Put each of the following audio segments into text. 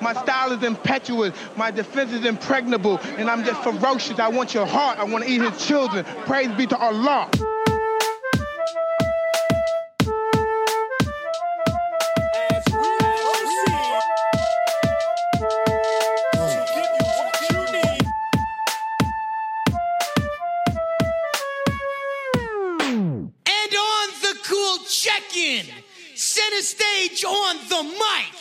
My style is impetuous. My defense is impregnable. And I'm just ferocious. I want your heart. I want to eat his children. Praise be to Allah. And on the cool check-in, center stage on the mic,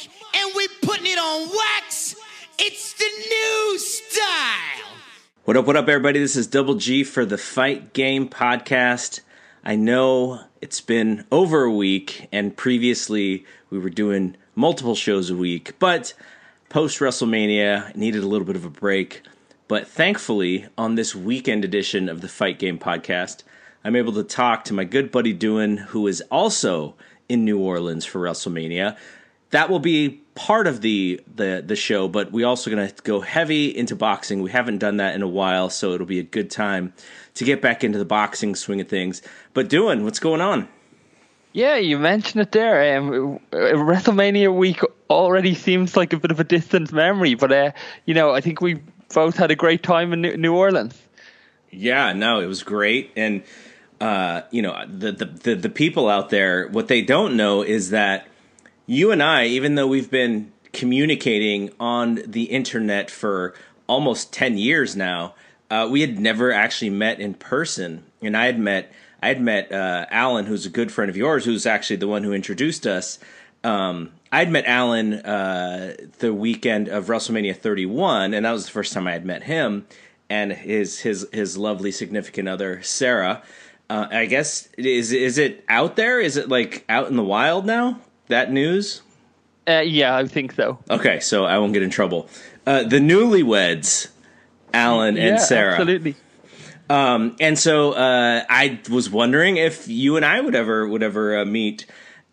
What up, what up, everybody? This is Double G for the Fight Game Podcast. I know it's been over a week, and previously we were doing multiple shows a week, but post WrestleMania needed a little bit of a break. But thankfully, on this weekend edition of the Fight Game Podcast, I'm able to talk to my good buddy Duan, who is also in New Orleans for WrestleMania. That will be part of the the the show, but we also going to go heavy into boxing. We haven't done that in a while, so it'll be a good time to get back into the boxing swing of things. But Duan, what's going on? Yeah, you mentioned it there. Um, WrestleMania week already seems like a bit of a distant memory, but uh, you know, I think we both had a great time in New Orleans. Yeah, no, it was great, and uh, you know, the, the, the the people out there, what they don't know is that you and I, even though we've been communicating on the internet for almost ten years now, uh, we had never actually met in person. And I had met I had met uh, Alan, who's a good friend of yours, who's actually the one who introduced us. Um, I'd met Alan uh, the weekend of WrestleMania 31, and that was the first time I had met him and his his his lovely significant other Sarah. Uh, I guess is is it out there? Is it like out in the wild now? That news? Uh, yeah, I think so. Okay, so I won't get in trouble. Uh, the newlyweds, Alan and yeah, Sarah. Absolutely. Um, and so uh, I was wondering if you and I would ever would ever uh, meet.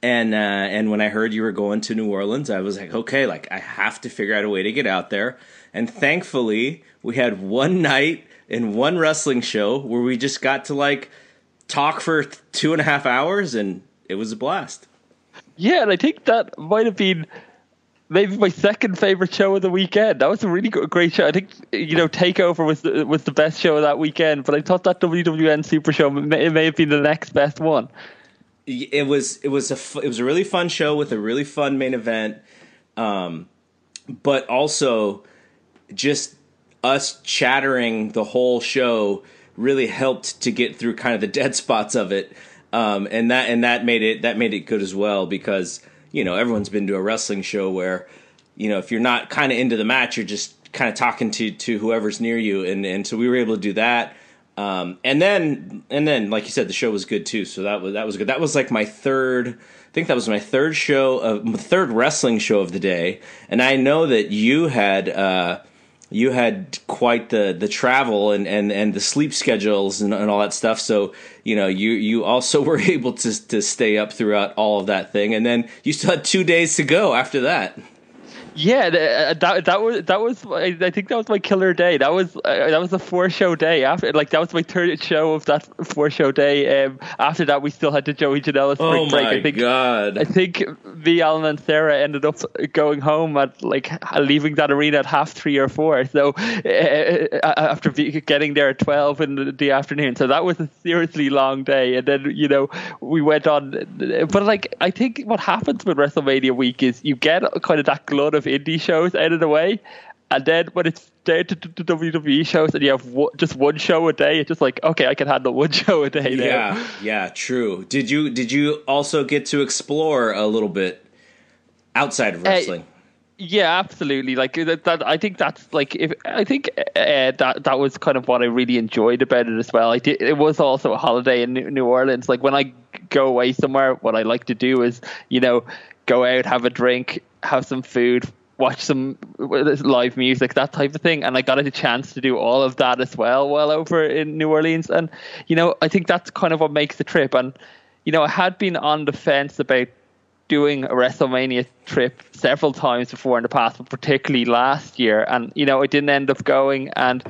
And uh, and when I heard you were going to New Orleans, I was like, okay, like I have to figure out a way to get out there. And thankfully, we had one night in one wrestling show where we just got to like talk for two and a half hours, and it was a blast. Yeah, and I think that might have been maybe my second favorite show of the weekend. That was a really good, great show. I think you know Takeover was the, was the best show of that weekend, but I thought that WWN Super Show may, it may have been the next best one. It was it was a it was a really fun show with a really fun main event, um, but also just us chattering the whole show really helped to get through kind of the dead spots of it. Um, and that and that made it that made it good as well because you know everyone's been to a wrestling show where you know if you're not kind of into the match you're just kind of talking to to whoever's near you. And and so we were able to do that. Um, and then and then like you said the show was good too. So that was that was good. That was like my third I think that was my third show of third wrestling show of the day. And I know that you had uh, you had quite the the travel and and and the sleep schedules and, and all that stuff. So you know you you also were able to to stay up throughout all of that thing. And then you still had two days to go after that yeah, uh, that that was that was I think that was my killer day. That was uh, that was a four show day after like that was my third show of that four show day. Um, after that, we still had the Joey Janela spring oh break. my I think, god! I think me, Alan, and Sarah ended up going home at like leaving that arena at half three or four. So uh, after getting there at twelve in the, the afternoon, so that was a seriously long day. And then you know we went on, but like I think what happens with WrestleMania week is you get kind of that glut of of indie shows out of the way. And then when it's down to, the WWE shows and you have one, just one show a day, it's just like okay, I can handle one show a day. Now. Yeah, yeah, true. Did you did you also get to explore a little bit outside of wrestling? Uh, yeah, absolutely. Like that, that, I think that's like if I think uh, that that was kind of what I really enjoyed about it as well. I did. It was also a holiday in New Orleans. Like when I go away somewhere, what I like to do is you know go out, have a drink, have some food, watch some live music, that type of thing. And I got a chance to do all of that as well while over in New Orleans. And, you know, I think that's kind of what makes the trip. And, you know, I had been on the fence about doing a WrestleMania trip several times before in the past, but particularly last year. And, you know, I didn't end up going. And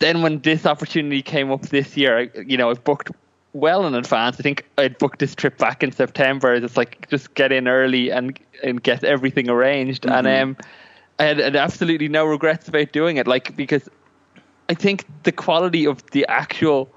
then when this opportunity came up this year, you know, I've booked well in advance. I think I'd booked this trip back in September. It's like just get in early and and get everything arranged. And um, I had, had absolutely no regrets about doing it. Like because I think the quality of the actual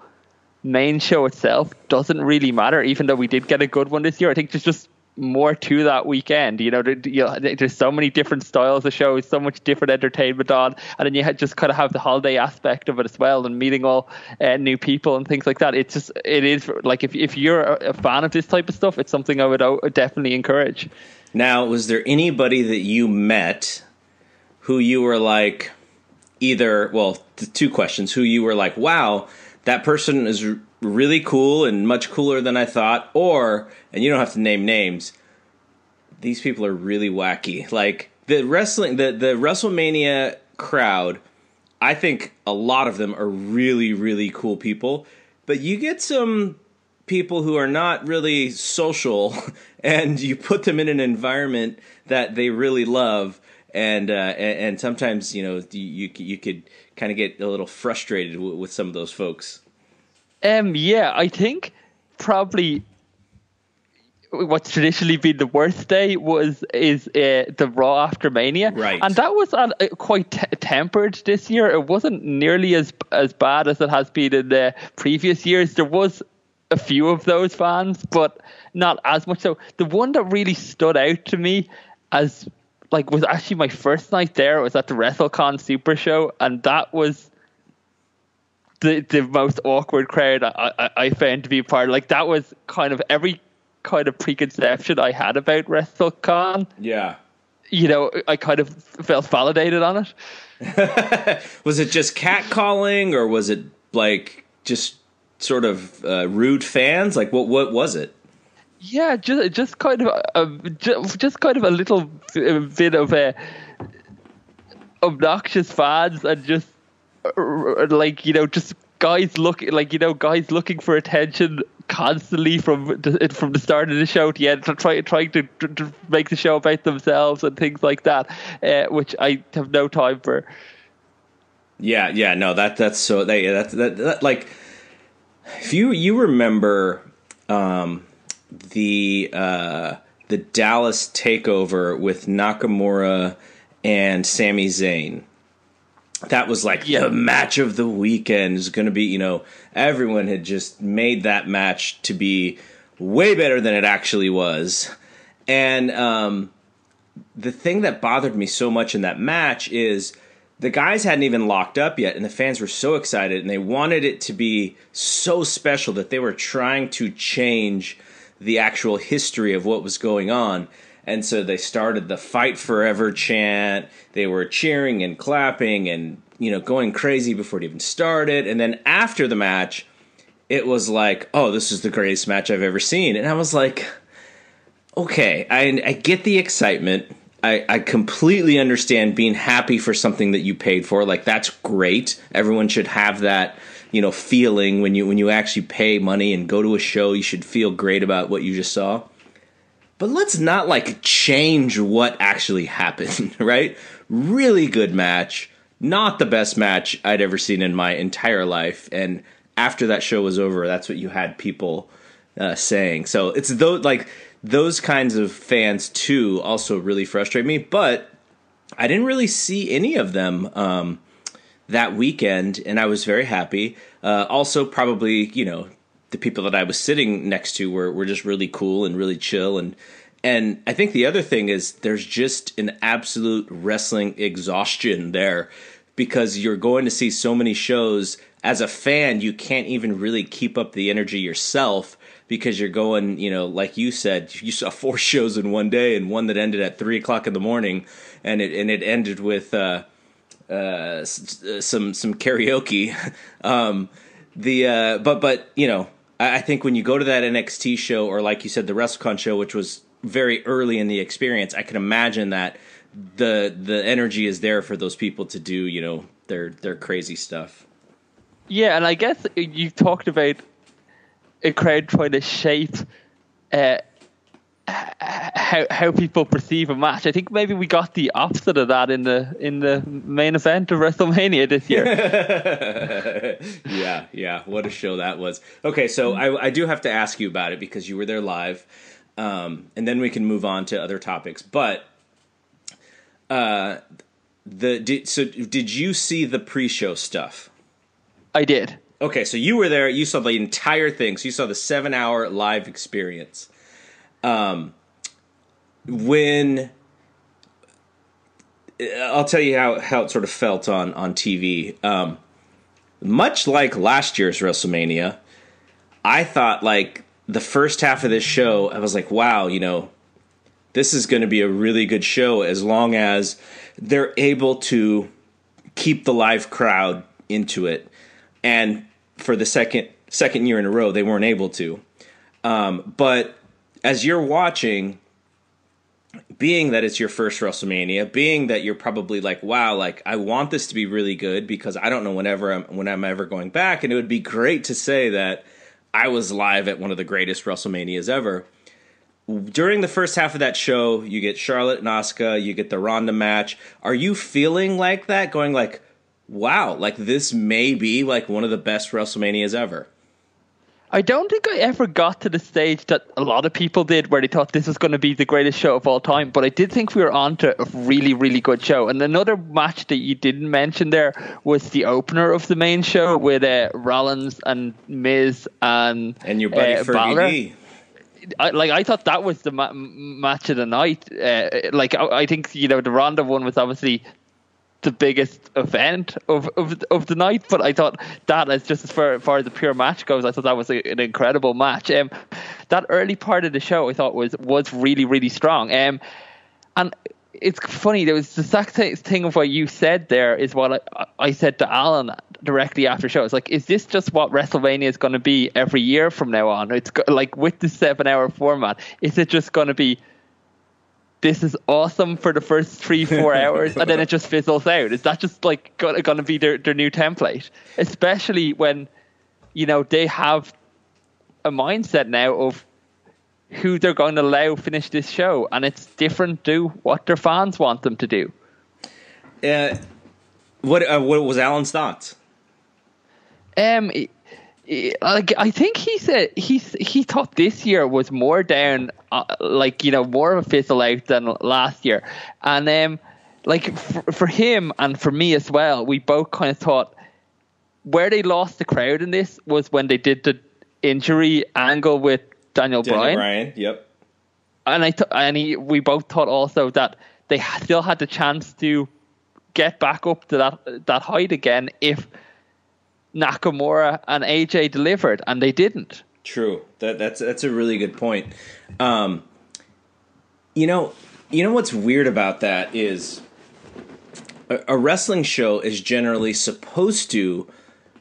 main show itself doesn't really matter. Even though we did get a good one this year, I think there's just more to that weekend. You know, there's so many different styles of shows, so much different entertainment on, and then you had just kind of have the holiday aspect of it as well, and meeting all uh, new people and things like that. It's just it is like if if you're a, fan of this type of stuff, it's something I would definitely encourage. Now, was there anybody that you met who you were like, either, well, two questions, who you were like, wow, that person is really cool and much cooler than I thought, or, and you don't have to name names, these people are really wacky. Like, the wrestling, the, the WrestleMania crowd, I think a lot of them are really, really cool people, but you get some people who are not really social and you put them in an environment that they really love and uh, and, sometimes you know you you could kind of get a little frustrated with some of those folks. Um, yeah, I think probably what's traditionally been the worst day was is uh, the Raw after Mania, Right. And that was uh, quite t- tempered this year. It wasn't nearly as as bad as it has been in the previous years. There was a few of those fans, but not as much. So the one that really stood out to me as like was actually my first night there. It was at the WrestleCon Super Show, and that was the the most awkward crowd I, I, I found to be a part. of. Like that was kind of every kind of preconception I had about WrestleCon. Yeah. You know, I kind of felt validated on it. Was it just catcalling, or was it like just sort of uh, rude fans? Like what what was it? Yeah, just just kind of a, just, just kind of a little bit of a obnoxious fans and just uh, like you know just guys looking like you know guys looking for attention constantly from the, from the start of the show to the end, try, trying to, to, to make the show about themselves and things like that, uh, which I have no time for. Yeah, yeah, no, that that's so that, that, that, that like if you you remember um the uh the Dallas takeover with Nakamura and Sami Zayn. That was like Yeah. the match of the weekend is going to be, you know, everyone had just made that match to be way better than it actually was. And um the thing that bothered me so much in that match is the guys hadn't even locked up yet, and the fans were so excited and they wanted it to be so special that they were trying to change the actual history of what was going on. And so they started the fight forever chant. They were cheering and clapping and, you know, going crazy before it even started. And then after the match, it was like, oh, this is the greatest match I've ever seen. And I was like, okay, I, I get the excitement. I, I completely understand being happy for something that you paid for. Like that's great. Everyone should have that, you know, feeling when you when you actually pay money and go to a show. You should feel great about what you just saw. But let's not like change what actually happened, right? Really good match. Not the best match I'd ever seen in my entire life. And after that show was over, that's what you had people uh, saying. So it's those like those kinds of fans too also really frustrate me. But I didn't really see any of them um, that weekend, and I was very happy. Uh, also, probably you know the people that I was sitting next to were were just really cool and really chill. And. And I think the other thing is there's just an absolute wrestling exhaustion there because you're going to see so many shows. As a fan you can't even really keep up the energy yourself because you're going you know like you said you saw four shows in one day and one that ended at three o'clock in the morning. And it and it ended with uh uh some some karaoke. Um the uh but but you know I think when you go to that NXT show or like you said the WrestleCon show which was very early in the experience I can imagine that the the energy is there for those people to do you know their their crazy stuff. Yeah, and I guess you talked about a crowd trying to shape uh, how how people perceive a match. I think maybe we got the opposite of that in the in the main event of WrestleMania this year. yeah, yeah, what a show that was. Okay, so I, I do have to ask you about it because you were there live, um, and then we can move on to other topics. But uh, the did, so did you see the pre-show stuff? I did. Okay, so you were there. You saw the entire thing. So you saw the seven-hour live experience. Um, when I'll tell you how how it sort of felt on on TV. Um, much like last year's WrestleMania, I thought like the first half of this show, I was like, wow, you know, this is going to be a really good show as long as they're able to keep the live crowd into it. And for the second second year in a row, they weren't able to. Um, but as you're watching, being that it's your first WrestleMania, being that you're probably like, wow, like I want this to be really good because I don't know whenever I'm when I'm ever going back, and it would be great to say that I was live at one of the greatest WrestleManias ever. During the first half of that show, you get Charlotte and Asuka, you get the Ronda match. Are you feeling like that? Going like, wow, like this may be like one of the best WrestleManias ever. I don't think I ever got to the stage that a lot of people did where they thought this was going to be the greatest show of all time. But I did think we were on to a really, really good show. And another match that you didn't mention there was the opener of the main show with uh, Rollins and Miz and and your buddy uh, Fergie I, like I thought that was the ma- match of the night. Uh, like I, I, think you know the Ronda one was obviously the biggest event of, of of the night. But I thought that as just as far, far as the pure match goes, I thought that was a, an incredible match. Um, that early part of the show I thought was was really really strong. Um, and it's funny. There was the exact thing of what you said there is what I, I said to Alan directly after show. It's like, is this just what WrestleMania is going to be every year from now on? It's like with the seven hour format. Is it just going to be? This is awesome for the first three, four hours, and then it just fizzles out. Is that just like going to be their, their new template? Especially when, you know, they have a mindset now of who they're going to allow finish this show, and it's different to what their fans want them to do. Uh, what uh, what was Alan's thoughts? Um, like I think he said he he thought this year was more down, uh, like you know, more of a fizzle out than last year, and um, like for, for him and for me as well, we both kind of thought where they lost the crowd in this was when they did the injury angle with Daniel, Daniel Bryan. Bryan, yep. And I th- and he, we both thought also that they still had the chance to get back up to that that height again if Nakamura and AJ delivered, and they didn't. True. That that's that's a really good point. Um, you know, you know what's weird about that is a, a wrestling show is generally supposed to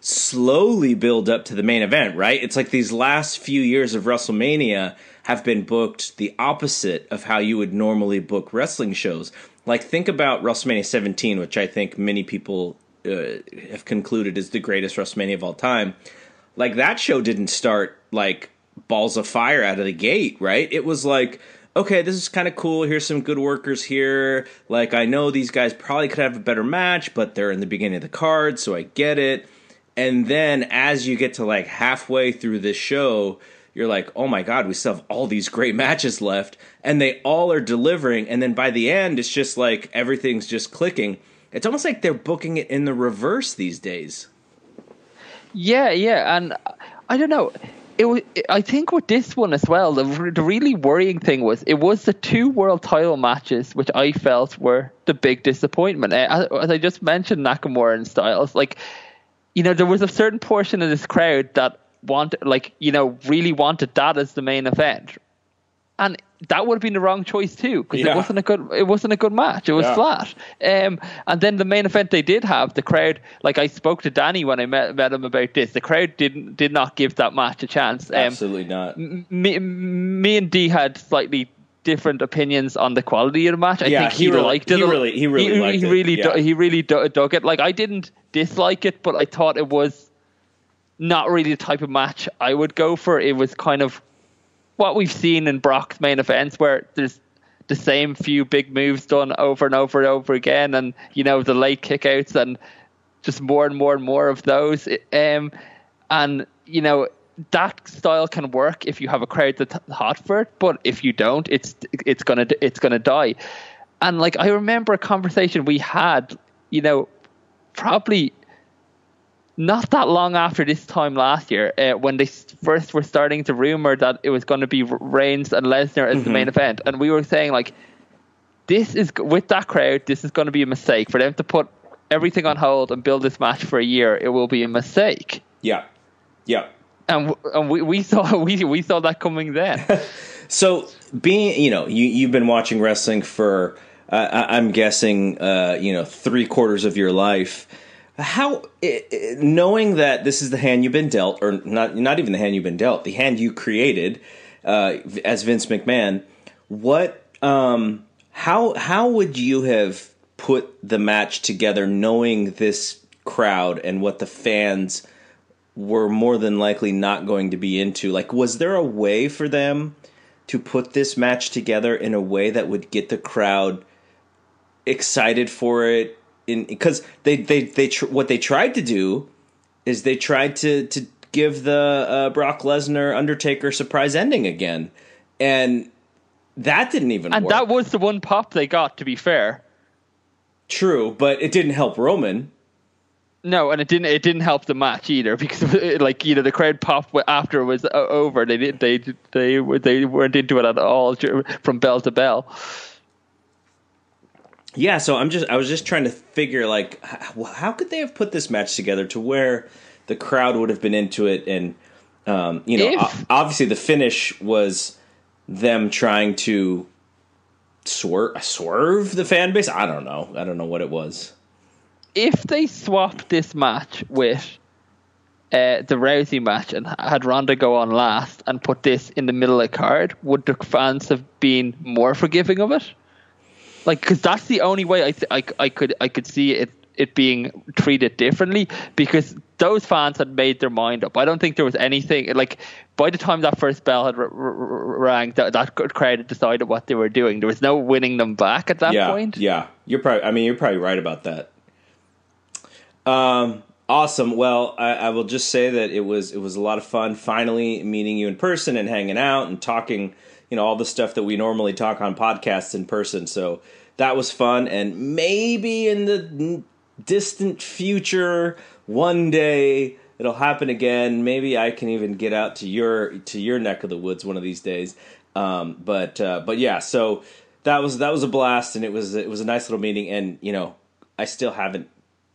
slowly build up to the main event, right? It's like these last few years of WrestleMania have been booked the opposite of how you would normally book wrestling shows. Like think about WrestleMania 17, which I think many people uh, have concluded is the greatest WrestleMania of all time. Like that show didn't start like balls of fire out of the gate, right? It was like, okay, this is kind of cool. Here's some good workers here. Like I know these guys probably could have a better match, but they're in the beginning of the card, so I get it. And then as you get to like halfway through this show, you're like, oh my god, we still have all these great matches left, and they all are delivering. And then by the end, it's just like everything's just clicking. It's almost like they're booking it in the reverse these days. Yeah, yeah, and I don't know. It was, I think with this one as well, the, the really worrying thing was it was the two world title matches which I felt were the big disappointment. Eh, as, as I just mentioned, Nakamura and Styles, like you know, there was a certain portion of this crowd that wanted, like you know, really wanted that as the main event, and that would have been the wrong choice too because Yeah. it wasn't a good it wasn't a good match. It was Yeah. flat. Um, and then the main event they did have the crowd. Like I spoke to Danny when I met, met him about this. The crowd didn't did not give that match a chance. Um, Absolutely not. me, me and D had slightly different opinions on the quality of the match. I Yeah, think he, he really- liked it. he really- he really liked he it, really yeah. du- he really du- dug it. Like I didn't dislike it, but I thought it was not really the type of match I would go for. It was kind of what we've seen in Brock's main events, where there's the same few big moves done over and over and over again, and you know the late kickouts and just more and more and more of those. Um, and you know that style can work if you have a crowd that's hot for it, but if you don't, it's it's gonna it's gonna die. And like I remember a conversation we had, you know, probably not that long after this time last year, uh, when they first were starting to rumor that it was going to be Reigns and Lesnar as mm-hmm. the main event, and we were saying like, this is with that crowd, this is going to be a mistake for them to put everything on hold and build this match for a year. It will be a mistake. Yeah, yeah. And, and we, we saw we we saw that coming then. so being you know you you've been watching wrestling for uh, I'm guessing uh, you know three quarters of your life how knowing that this is the hand you've been dealt or not not even the hand you've been dealt the hand you created uh, as Vince McMahon what um, how how would you have put the match together knowing this crowd and what the fans were more than likely not going to be into? Like was there a way for them to put this match together in a way that would get the crowd excited for it in because they they they tr- what they tried to do is they tried to to give the uh, Brock Lesnar Undertaker surprise ending again, and that didn't even. Work And work. that was the one pop they got. To be fair, true, but it didn't help Roman. No, and it didn't. It didn't help the match either because, like you know, the crowd popped after it was over. They did. They they they weren't into it at all from bell to bell yeah, so I'm just I was just trying to figure like how, how could they have put this match together to where the crowd would have been into it and um, you know if, obviously the finish was them trying to swerve swerve the fan base. I don't know. I don't know what it was. If they swapped this match with uh, the Rousey match and had Ronda go on last and put this in the middle of the card, would the fans have been more forgiving of it? Like because that's the only way I, th- I I could I could see it it being treated differently because those fans had made their mind up. I don't think there was anything like by the time that first bell had r- r- rang, that, that crowd had decided what they were doing. There was no winning them back at that yeah, point. Yeah, you're probably. I mean, you're probably right about that. Um, awesome. Well, I, I will just say that it was it was a lot of fun. Finally meeting you in person and hanging out and talking you know all the stuff that we normally talk on podcasts in person. So that was fun, and maybe in the distant future, one day it'll happen again. Maybe I can even get out to your to your neck of the woods one of these days. Um, but uh, but yeah, so that was that was a blast, and it was it was a nice little meeting. And you know, I still haven't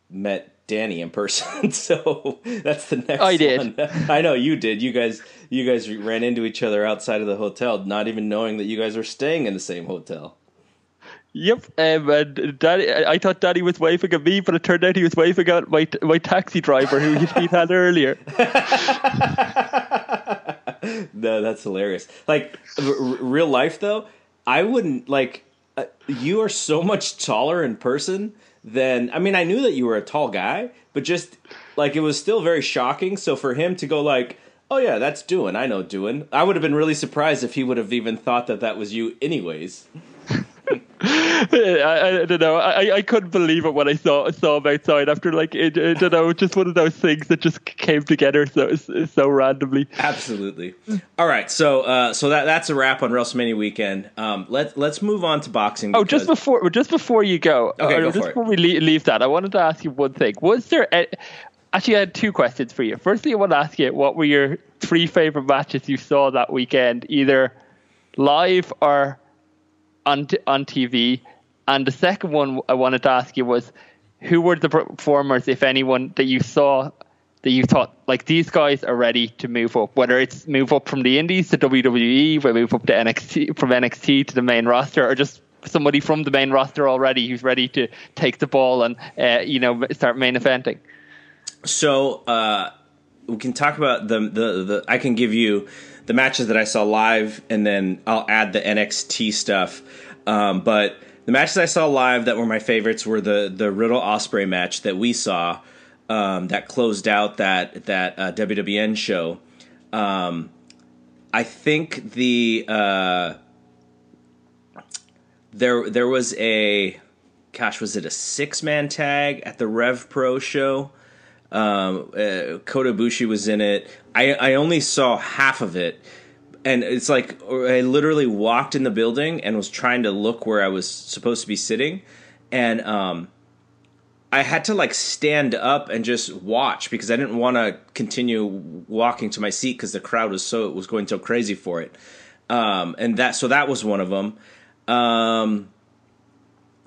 met Danny in person, so that's the next. I did. One. I know you did. You guys, you guys ran into each other outside of the hotel, not even knowing that you guys were staying in the same hotel. Yep, um, and Danny, I thought Danny was waving at me, but it turned out he was waving at my my taxi driver who he had earlier. no, that's hilarious. Like r- real life, though, I wouldn't like. Uh, you are so much taller in person than I mean I knew that you were a tall guy, but just like it was still very shocking. So for him to go like, "Oh yeah, that's Duan. I know Duan." I would have been really surprised if he would have even thought that that was you anyways. I, I, don't know. I, I couldn't believe it when I saw saw him outside after like it, I don't know, just one of those things that just came together so so randomly. Absolutely. All right, so uh, so that that's a wrap on WrestleMania weekend. Um, let let's move on to boxing. Oh, just before just before you go, okay, go just before we leave, leave, that, I wanted to ask you one thing. Was there a, actually I had two questions for you. Firstly, I want to ask you what were your three favorite matches you saw that weekend, either live or on t- on TV. And the second one I wanted to ask you was, who were the performers, if anyone, that you saw that you thought like these guys are ready to move up, whether it's move up from the Indies to WWE, or move up to NXT from NXT to the main roster, or just somebody from the main roster already who's ready to take the ball and uh, you know start main eventing. So uh, we can talk about the, the the I can give you the matches that I saw live, and then I'll add the NXT stuff. Um, but the matches I saw live that were my favorites were the the Riddle Ospreay match that we saw um, that closed out that that uh, WWN show. Um, I think the uh, there there was a gosh was it a six man tag at the Rev Pro show? Um, uh, Kota Ibushi was in it. I I only saw half of it, and it's like I literally walked in the building and was trying to look where I was supposed to be sitting, and um, I had to like stand up and just watch because I didn't want to continue walking to my seat because the crowd was so was going so crazy for it. Um, and that so that was one of them. Um,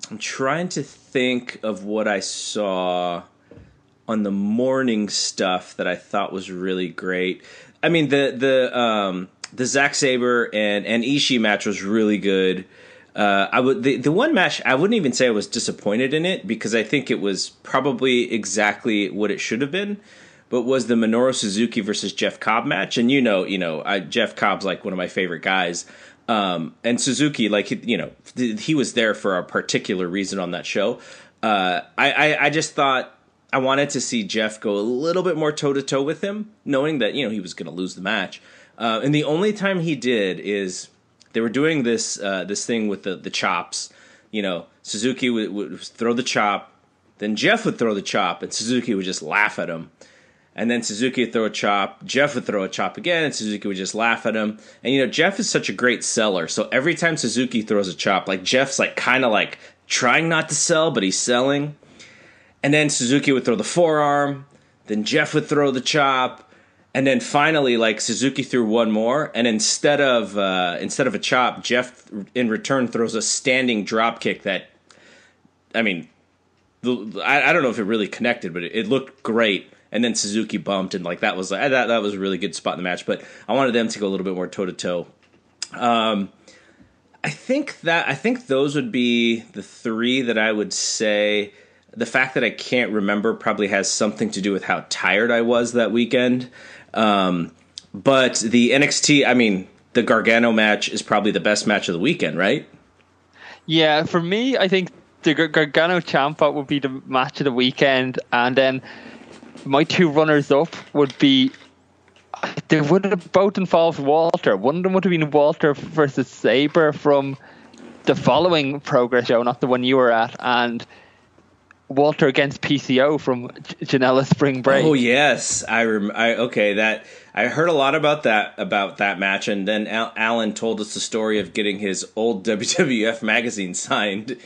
I'm trying to think of what I saw on the morning stuff that I thought was really great. I mean the the um, the Zack Sabre and and Ishii match was really good. Uh, I would the, the one match I wouldn't even say I was disappointed in it because I think it was probably exactly what it should have been. But was the Minoru Suzuki versus Jeff Cobb match, and you know, you know, I, Jeff Cobb's like one of my favorite guys, um, and Suzuki, like you know, he was there for a particular reason on that show. Uh, I, I I just thought I wanted to see Jeff go a little bit more toe to toe with him, knowing that you know he was going to lose the match. Uh, and the only time he did is they were doing this uh, this thing with the the chops. You know, Suzuki would, would throw the chop, then Jeff would throw the chop, and Suzuki would just laugh at him. And then Suzuki would throw a chop, Jeff would throw a chop again, and Suzuki would just laugh at him. And you know, Jeff is such a great seller, so every time Suzuki throws a chop, like Jeff's like kind of like trying not to sell, but he's selling. And then Suzuki would throw the forearm, then Jeff would throw the chop, and then finally like suzuki threw one more and instead of uh, instead of a chop jeff in return throws a standing drop kick that i mean I, I don't know if it really connected but it, it, looked great. And then suzuki bumped and like that was like, that, that was a really good spot in the match but i wanted them to go a little bit more toe to toe um i think that i think those would be the three that i would say the fact that I can't remember probably has something to do with how tired I was that weekend. Um, but the NXT, I mean, the Gargano match is probably the best match of the weekend, right? Yeah, for me, I think the Gargano Ciampa would be the match of the weekend, and then my two runners up would be they would have both involved Walter. One of them would have been Walter versus Sabre from the following Progress show, not the one you were at, and Walter against PCO from Janela Spring Break. Oh yes, I, rem- I okay that I heard a lot about that about that match, and then Al- Alan told us the story of getting his old WWF magazine signed.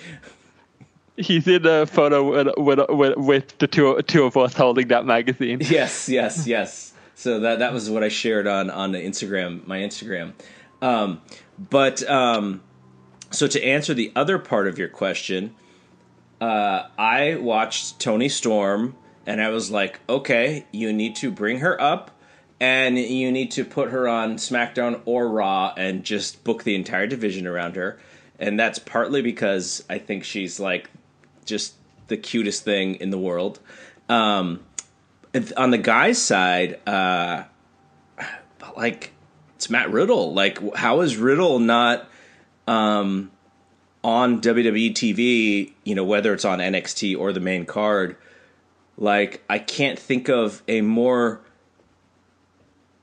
He's in a photo with, with, with the two two of us holding that magazine. Yes, yes, yes. So that that was what I shared on on the Instagram, my Instagram. Um, but um, so to answer the other part of your question uh, I watched Toni Storm and I was like, okay, you need to bring her up and you need to put her on SmackDown or Raw and just book the entire division around her. And that's partly because I think she's like just the cutest thing in the world. Um, on the guy's side, uh, like it's Matt Riddle. Like, how is Riddle not um, on WWE TV, you know, whether it's on NXT or the main card, like I can't think of a more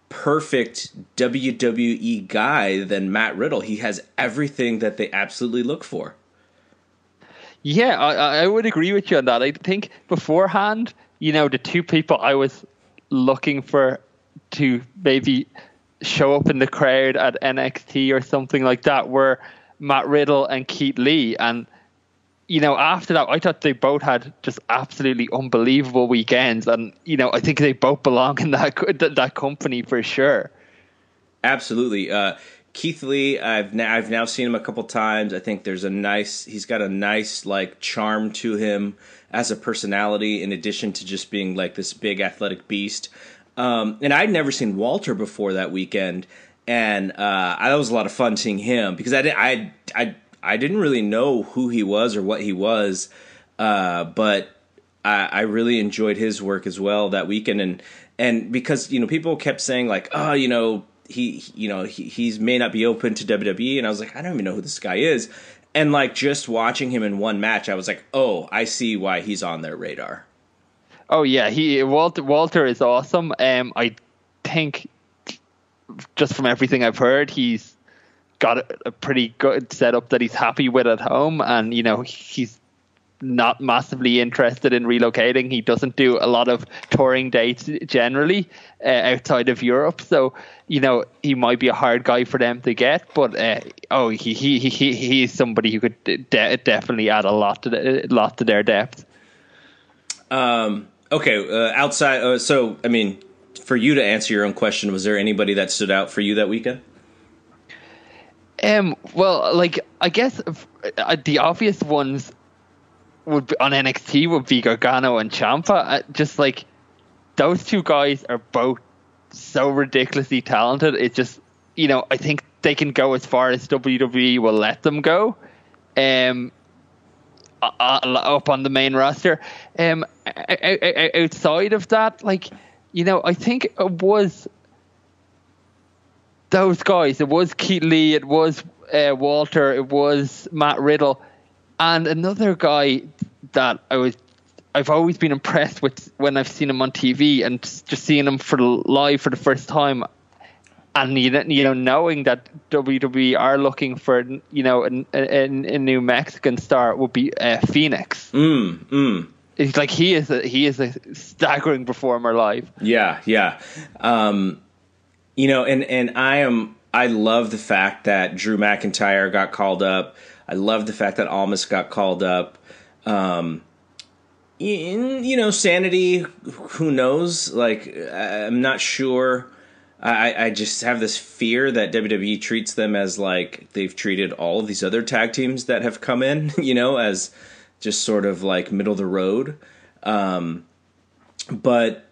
perfect WWE guy than Matt Riddle. He has everything that they absolutely look for. Yeah, I, I would agree with you on that. I think beforehand, you know, the two people I was looking for to maybe show up in the crowd at NXT or something like that were Matt Riddle and Keith Lee. And, you know, after that, I thought they both had just absolutely unbelievable weekends. And, you know, I think they both belong in that, that company for sure. Absolutely. Uh, Keith Lee, I've now, I've now seen him a couple times. I think there's a nice, he's got a nice like charm to him as a personality, in addition to just being like this big athletic beast. Um, and I'd never seen Walter before that weekend, and uh, that was a lot of fun seeing him because I, I, I, I didn't really know who he was or what he was, uh, but I, I, really enjoyed his work as well that weekend, and and because you know people kept saying like, oh, you know, he, you know, he he's may not be open to WWE, and I was like, I don't even know who this guy is, and like just watching him in one match, I was like, oh, I see why he's on their radar. Oh yeah, he Walter Walter is awesome. Um, I think just from everything I've heard, he's got a, a pretty good setup that he's happy with at home, and you know he's not massively interested in relocating. He doesn't do a lot of touring dates generally uh, outside of Europe, so you know he might be a hard guy for them to get. But uh, oh, he he he he's somebody who could de- definitely add a lot to the, a lot to their depth. Um. Okay. Uh, outside. Uh, so I mean, for you to answer your own question, was there anybody that stood out for you that weekend? Um. Well, like I guess uh, the obvious ones would be, on NXT would be Gargano and Ciampa. Uh, just like those two guys are both so ridiculously talented. It's just you know I think they can go as far as WWE will let them go. Um, up on the main roster. Um, outside of that, like you know, I think it was those guys. It was Keith Lee. It was uh, Walter. It was Matt Riddle and another guy that I was I've always been impressed with when I've seen him on TV and just seeing him for live for the first time, and you know, knowing that WWE are looking for you know a, a, a new Mexican star would be uh, Fénix. Mm, mm. It's like he is a, he is a staggering performer live. Yeah, yeah. Um, you know, and and I am I love the fact that Drew McIntyre got called up. I love the fact that Almas got called up. Um, in, you know, sanity. Who knows? Like, I'm not sure. I, I just have this fear that WWE treats them as like they've treated all of these other tag teams that have come in, you know, as just sort of like middle of the road. Um, but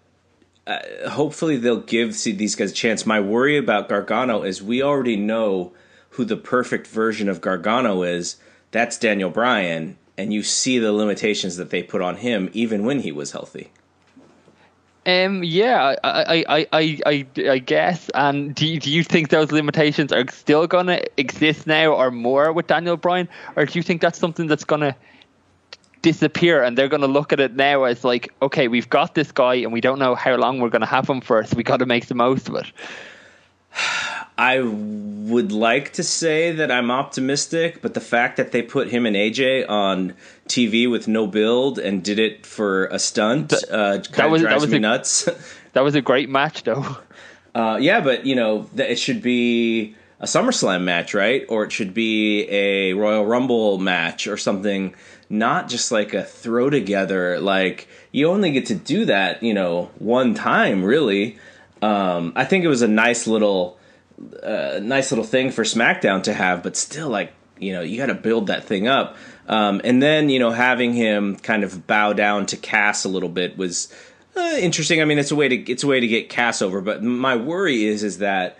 uh, hopefully they'll give these guys a chance. My worry about Gargano is we already know who the perfect version of Gargano is, that's Daniel Bryan, and you see the limitations that they put on him even when he was healthy. Um. Yeah. I. I. I. I. I guess. And do. Do you think those limitations are still gonna exist now, or more with Daniel Bryan, or do you think that's something that's gonna disappear and they're going to look at it now as like okay we've got this guy and we don't know how long we're going to have him for so we got to make the most of it I would like to say that I'm optimistic, but the fact that they put him and AJ on TV with no build and did it for a stunt uh, kind of drives that was me a, nuts. that was a great match, though. Uh, yeah, but you know, it should be a SummerSlam match, right? Or it should be a Royal Rumble match or something. Not just like a throw together. Like you only get to do that, you know, one time, really. Um, I think it was a nice little a nice little thing for SmackDown to have, but still, like you know, you got to build that thing up. Um, and then you know, having him kind of bow down to Cass a little bit was uh, interesting. I mean, it's a way to it's a way to get Cass over. But my worry is is that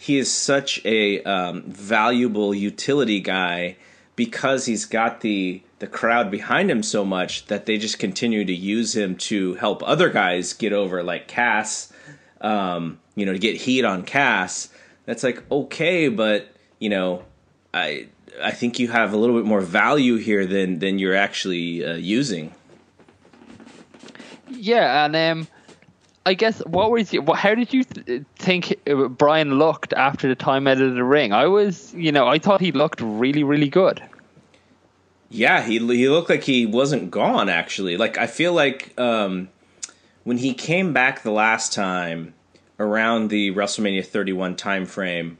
he is such a um, valuable utility guy because he's got the the crowd behind him so much that they just continue to use him to help other guys get over, like Cass. Um, you know, to get heat on Cass that's like okay, but you know, I I think you have a little bit more value here than than you're actually uh, using. Yeah, and um, I guess what was you, how did you th- think Bryan looked after the time out of the ring? I was, you know, I thought he looked really, really good. Yeah, he he looked like he wasn't gone. Actually, like I feel like um, when he came back the last time, around the WrestleMania 31 time frame,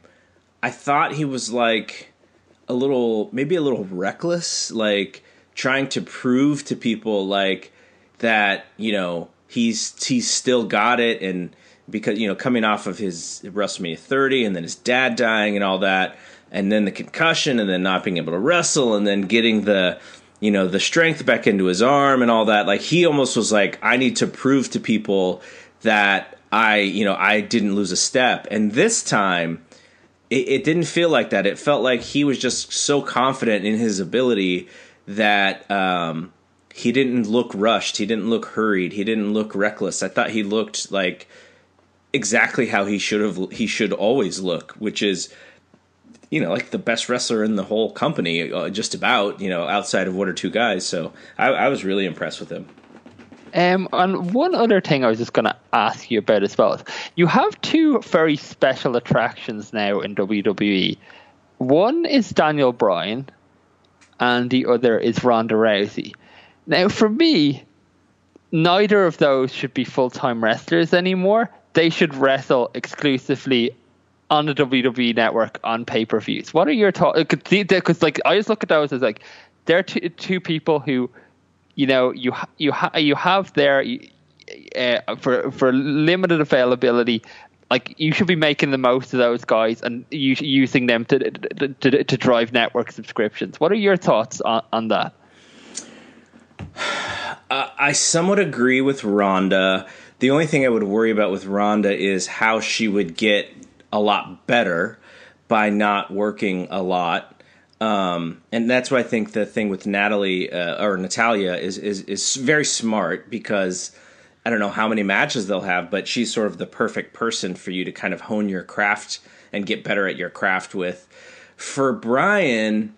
I thought he was like a little maybe a little reckless, like trying to prove to people like that, you know, he's he's still got it and because you know coming off of his WrestleMania 30 and then his dad dying and all that and then the concussion and then not being able to wrestle and then getting the you know the strength back into his arm and all that like he almost was like I need to prove to people that I, you know, I didn't lose a step. And this time, it, it, didn't feel like that. It felt like he was just so confident in his ability that um, he didn't look rushed. He didn't look hurried. He didn't look reckless. I thought he looked like exactly how he should have. He should always look, which is, you know, like the best wrestler in the whole company, uh, just about. You know, outside of one or two guys. So I, I was really impressed with him. Um, and one other thing I was just going to ask you about as well you have two very special attractions now in WWE. One is Daniel Bryan, and the other is Ronda Rousey. Now, for me, neither of those should be full time wrestlers anymore. They should wrestle exclusively on the WWE network on pay per views. What are your thoughts? Because like I just look at those as like they're two, two people who you know you you ha- you have there uh, for for limited availability. Like you should be making the most of those guys and using them to, to to drive network subscriptions. What are your thoughts on, on that? Uh, I somewhat agree with Ronda. The only thing I would worry about with Ronda is how she would get a lot better by not working a lot. Um, and that's why I think the thing with Natalie uh, or Natalia is, is is very smart because I don't know how many matches they'll have, but she's sort of the perfect person for you to kind of hone your craft and get better at your craft with. For Bryan,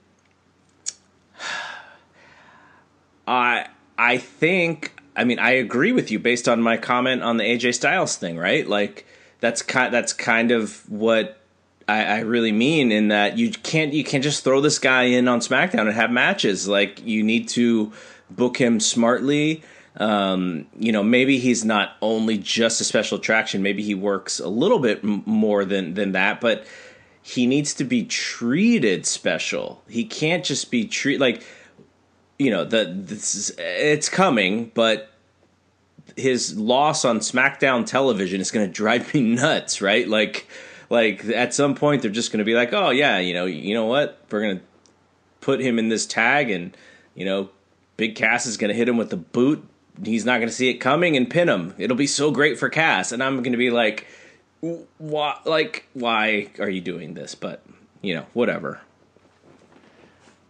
I I think I mean I agree with you based on my comment on the AJ Styles thing, right? Like that's kind that's kind of what I, I, really mean in that you can't you can't just throw this guy in on SmackDown and have matches. Like you need to book him smartly. Um, you know, maybe he's not only just a special attraction. Maybe he works a little bit m- more than than that, but he needs to be treated special. He can't just be treated like you know the this is, it's coming, but his loss on SmackDown television is going to drive me nuts, right? Like like at some point they're just going to be like, oh yeah, you know, you know what, we're going to put him in this tag, and you know, Big Cass is going to hit him with the boot. He's not going to see it coming and pin him. It'll be so great for Cass, and I'm going to be like, why? Like, why are you doing this? But you know, whatever.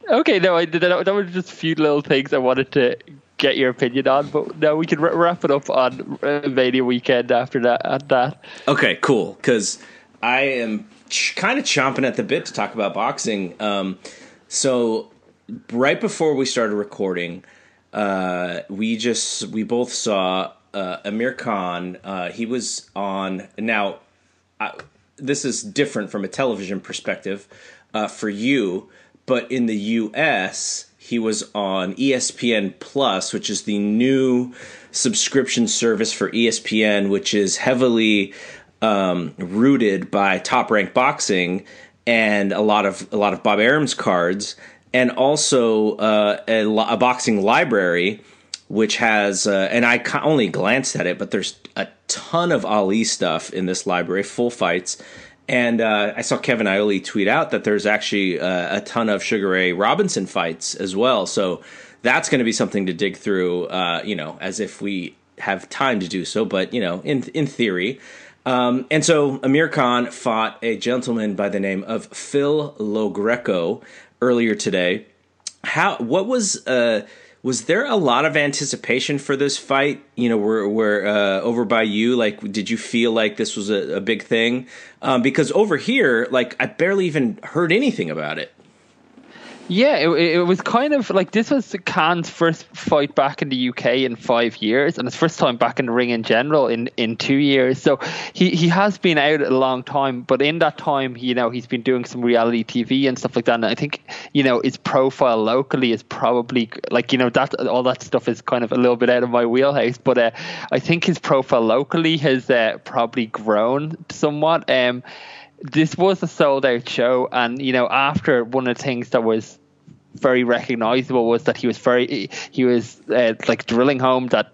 Okay, no, I. That, that was just a few little things I wanted to get your opinion on, but now we can wrap it up on Mania weekend after that. At that. Okay, cool. Because I am ch- kind of chomping at the bit to talk about boxing. Um, so right before we started recording, uh, we just we both saw uh, Amir Khan. Uh, he was on now. this is different from a television perspective uh, for you, but in the U.S. he was on ESPN Plus, which is the new subscription service for ESPN, which is heavily um, rooted by Top Rank Boxing and a lot of a lot of Bob Arum's cards, and also uh, a, a, boxing library, which has uh, and I only glanced at it, but there's a ton of Ali stuff in this library, full fights. And uh, I saw Kevin Iole tweet out that there's actually uh, a ton of Sugar Ray Robinson fights as well. So that's going to be something to dig through, uh, you know, as if we have time to do so. But you know, in in theory, um, and so Amir Khan fought a gentleman by the name of Phil Lo earlier today. How? What was? Was there a lot of anticipation for this fight? You know, were were uh, over by you? Like, did you feel like this was a, a big thing? Um, because over here, like, I barely even heard anything about it. Yeah, it, it was kind of like this was Khan's first fight back in the UK in five years, and his first time back in the ring in general in, in two years. So he, he has been out a long time, but in that time, you know, he's been doing some reality TV and stuff like that. And I think you know his profile locally is probably like you know that all that stuff is kind of a little bit out of my wheelhouse. But uh, I think his profile locally has uh, probably grown somewhat. Um, this was a sold out show, and you know, after one of the things that was very recognizable was that he was very he was uh, like drilling home that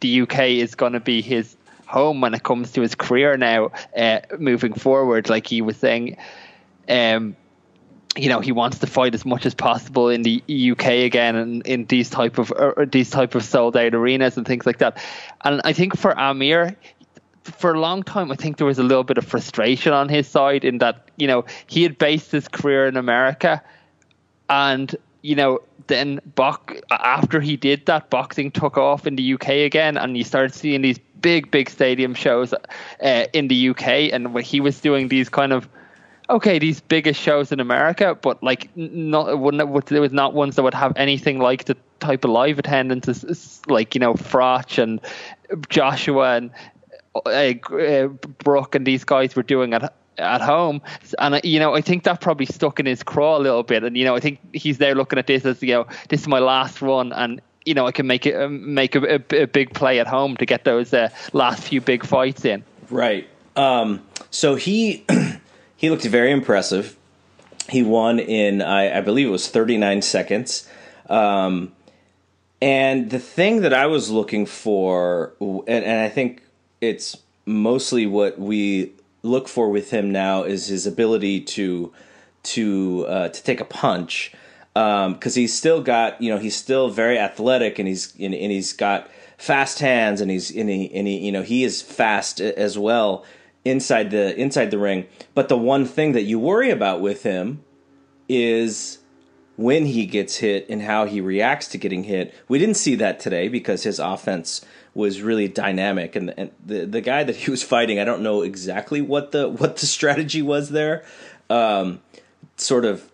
the UK is going to be his home when it comes to his career now uh, moving forward. Like he was saying, um, you know, he wants to fight as much as possible in the UK again and in these type of uh, these type of sold out arenas and things like that. And I think for Amir, for a long time, I think there was a little bit of frustration on his side in that, you know, he had based his career in America and, you know, then box, after he did that, boxing took off in the UK again, and you started seeing these big, big stadium shows uh, in the UK. And he was doing these kind of, okay, these biggest shows in America, but like, not, wouldn't, there was not ones that would have anything like the type of live attendance like you know Froch and Joshua and uh, uh, Brook and these guys were doing at at home, and uh, you know I think that probably stuck in his craw a little bit, and you know I think he's there looking at this as you know this is my last run, and you know I can make it um, make a, a, a, big play at home to get those uh, last few big fights in. Right. Um, so he he looked very impressive. He won in I, I believe it was 39 seconds. Um, and the thing that I was looking for, and, and I think it's mostly what we look for with him now, is his ability to to uh, to take a punch because um, he's still got you know he's still very athletic and he's and, and he's got fast hands and he's and he, and he you know he is fast as well inside the inside the ring. But the one thing that you worry about with him is when he gets hit and how he reacts to getting hit. We didn't see that today because his offense was really dynamic and, and the the guy that he was fighting, I don't know exactly what the what the strategy was there. Um, sort of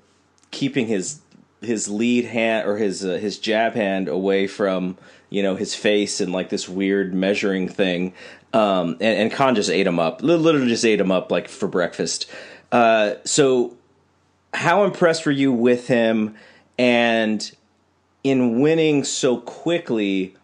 keeping his his lead hand or his uh, his jab hand away from you know his face and like this weird measuring thing. Um, and, and Khan just ate him up, literally just ate him up like for breakfast. Uh, so how impressed were you with him and in winning so quickly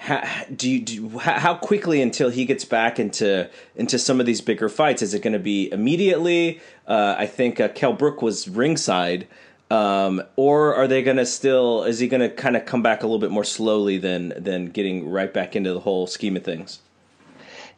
how, do you do how quickly until he gets back into into some of these bigger fights? Is it going to be immediately? Uh, i think uh, Kell Brook was ringside. Um, or are they going to still is he going to kind of come back a little bit more slowly than than getting right back into the whole scheme of things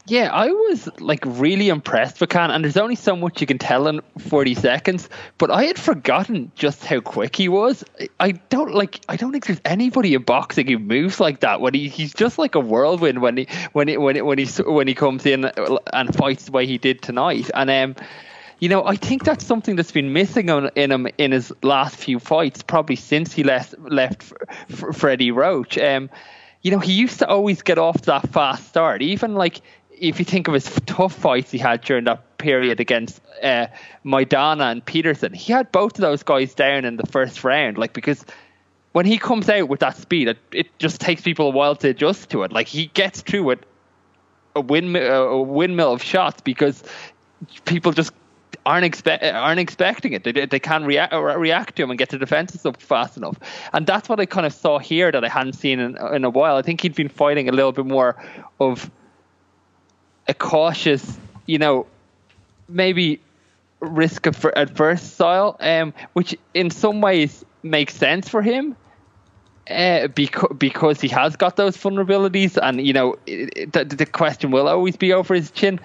yeah, I was like really impressed with Khan, and there's only so much you can tell in 40 seconds. But I had forgotten just how quick he was. I don't like. I don't think there's anybody in boxing who moves like that. When he, he's just like a whirlwind when he when he, when he, when he when he comes in and fights the way he did tonight. And um, you know, I think that's something that's been missing on, in him in his last few fights, probably since he left left Freddie Roach. Um, you know, he used to always get off that fast start. Even like if you think of his tough fights he had during that period against uh, Maidana and Peterson, he had both of those guys down in the first round. Like because when he comes out with that speed, it, it just takes people a while to adjust to it. Like he gets through it a windmill, a windmill of shots because people just aren't expect aren't expecting it. They they can't react react to him and get the defenses up fast enough. And that's what I kind of saw here that I hadn't seen in in a while. I think he'd been fighting a little bit more of a cautious, you know, maybe risk of adverse style, um, which in some ways makes sense for him. Uh, because because he has got those vulnerabilities, and you know it, the, the question will always be over his chin.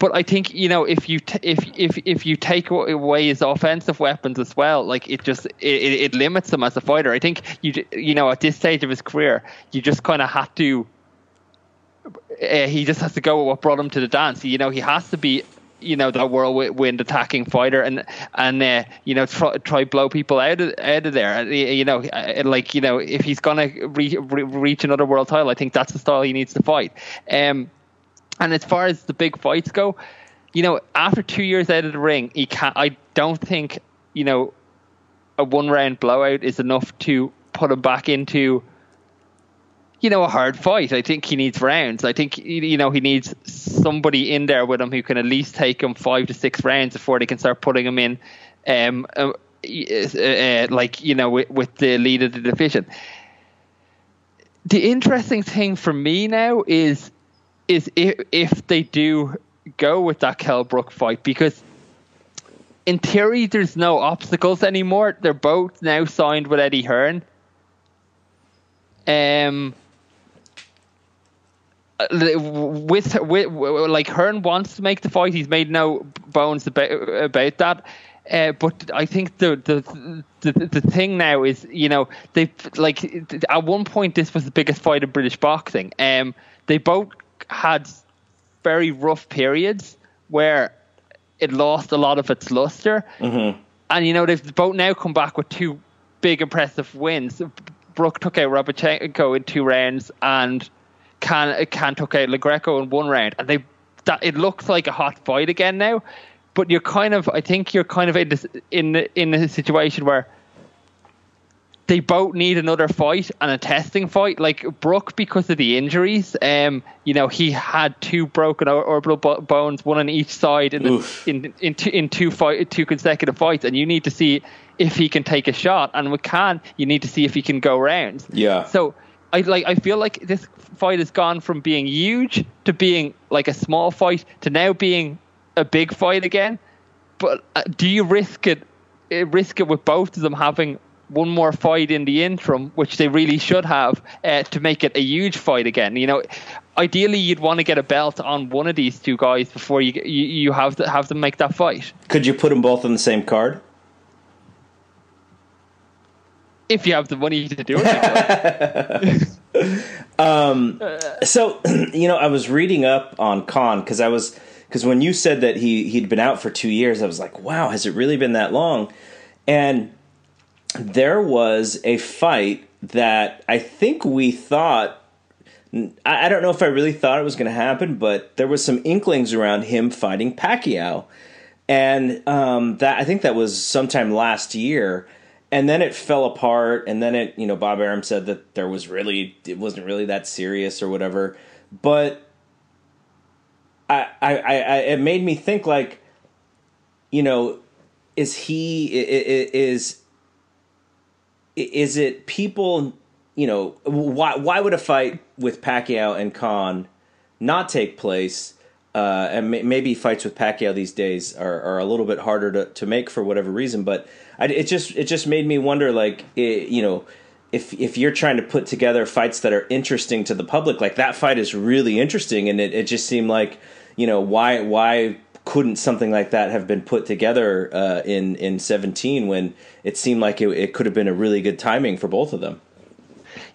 But I think you know if you t- if if if you take away his offensive weapons as well, like it just it, it limits him as a fighter. I think you you know at this stage of his career, you just kind of have to he just has to go with what brought him to the dance. You know, he has to be you know that whirlwind attacking fighter and and uh, you know try, try blow people out of out of there you know like you know if he's gonna re, re, reach another world title I think that's the style he needs to fight um and as far as the big fights go you know after two years out of the ring he can't I don't think you know a one round blowout is enough to put him back into you know, a hard fight. I think he needs rounds. I think you know he needs somebody in there with him who can at least take him five to six rounds before they can start putting him in, um, uh, uh, like you know, with, with, the lead of the division. The interesting thing for me now is is if if they do go with that Kell Brook fight because. In theory, there's no obstacles anymore. They're both now signed with Eddie Hearn. Um, with, with like Hearn wants to make the fight. He's made no bones about about that. Uh, but I think the, the the the thing now is, you know, they like at one point this was the biggest fight in British boxing. Um, they both had very rough periods where it lost a lot of its luster, mm-hmm. and you know they've both now come back with two big impressive wins. Brook took out Rabchenko in two rounds, and can can took out Lo Greco in one round, and they that it looks like a hot fight again now. But you're kind of, I think you're kind of in this in in a situation where they both need another fight and a testing fight. Like Brook, because of the injuries, um, you know, he had two broken orbital bones, one on each side in the, in in two, in two fight two consecutive fights, and you need to see if he can take a shot. And with Khan, you need to see if he can go rounds. Yeah. So I like I feel like this fight has gone from being huge to being like a small fight to now being a big fight again. But uh, do you risk it? Risk it with both of them having one more fight in the interim, which they really should have, uh, to make it a huge fight again. You know, ideally you'd want to get a belt on one of these two guys before you you, you have to have them make that fight. Could you put them both on the same card? If you have the money to do it. um, so you know, I was reading up on Khan because I was because when you said that he he'd been out for two years, I was like, wow, has it really been that long? And there was a fight that I think we thought. I don't know if I really thought it was going to happen, but there was some inklings around him fighting Pacquiao, and um, that I think that was sometime last year, and then it fell apart, and then it, you know, Bob Arum said that there was really it wasn't really that serious or whatever, but I, I, I it made me think like, you know, is he is is it people? You know, why why would a fight with Pacquiao and Khan not take place? Uh, and maybe fights with Pacquiao these days are, are a little bit harder to, to make for whatever reason. But I, it just it just made me wonder, like it, you know, if if you're trying to put together fights that are interesting to the public, like that fight is really interesting, and it, it just seemed like you know why why couldn't something like that have been put together uh, in in 17 when it seemed like it, it could have been a really good timing for both of them?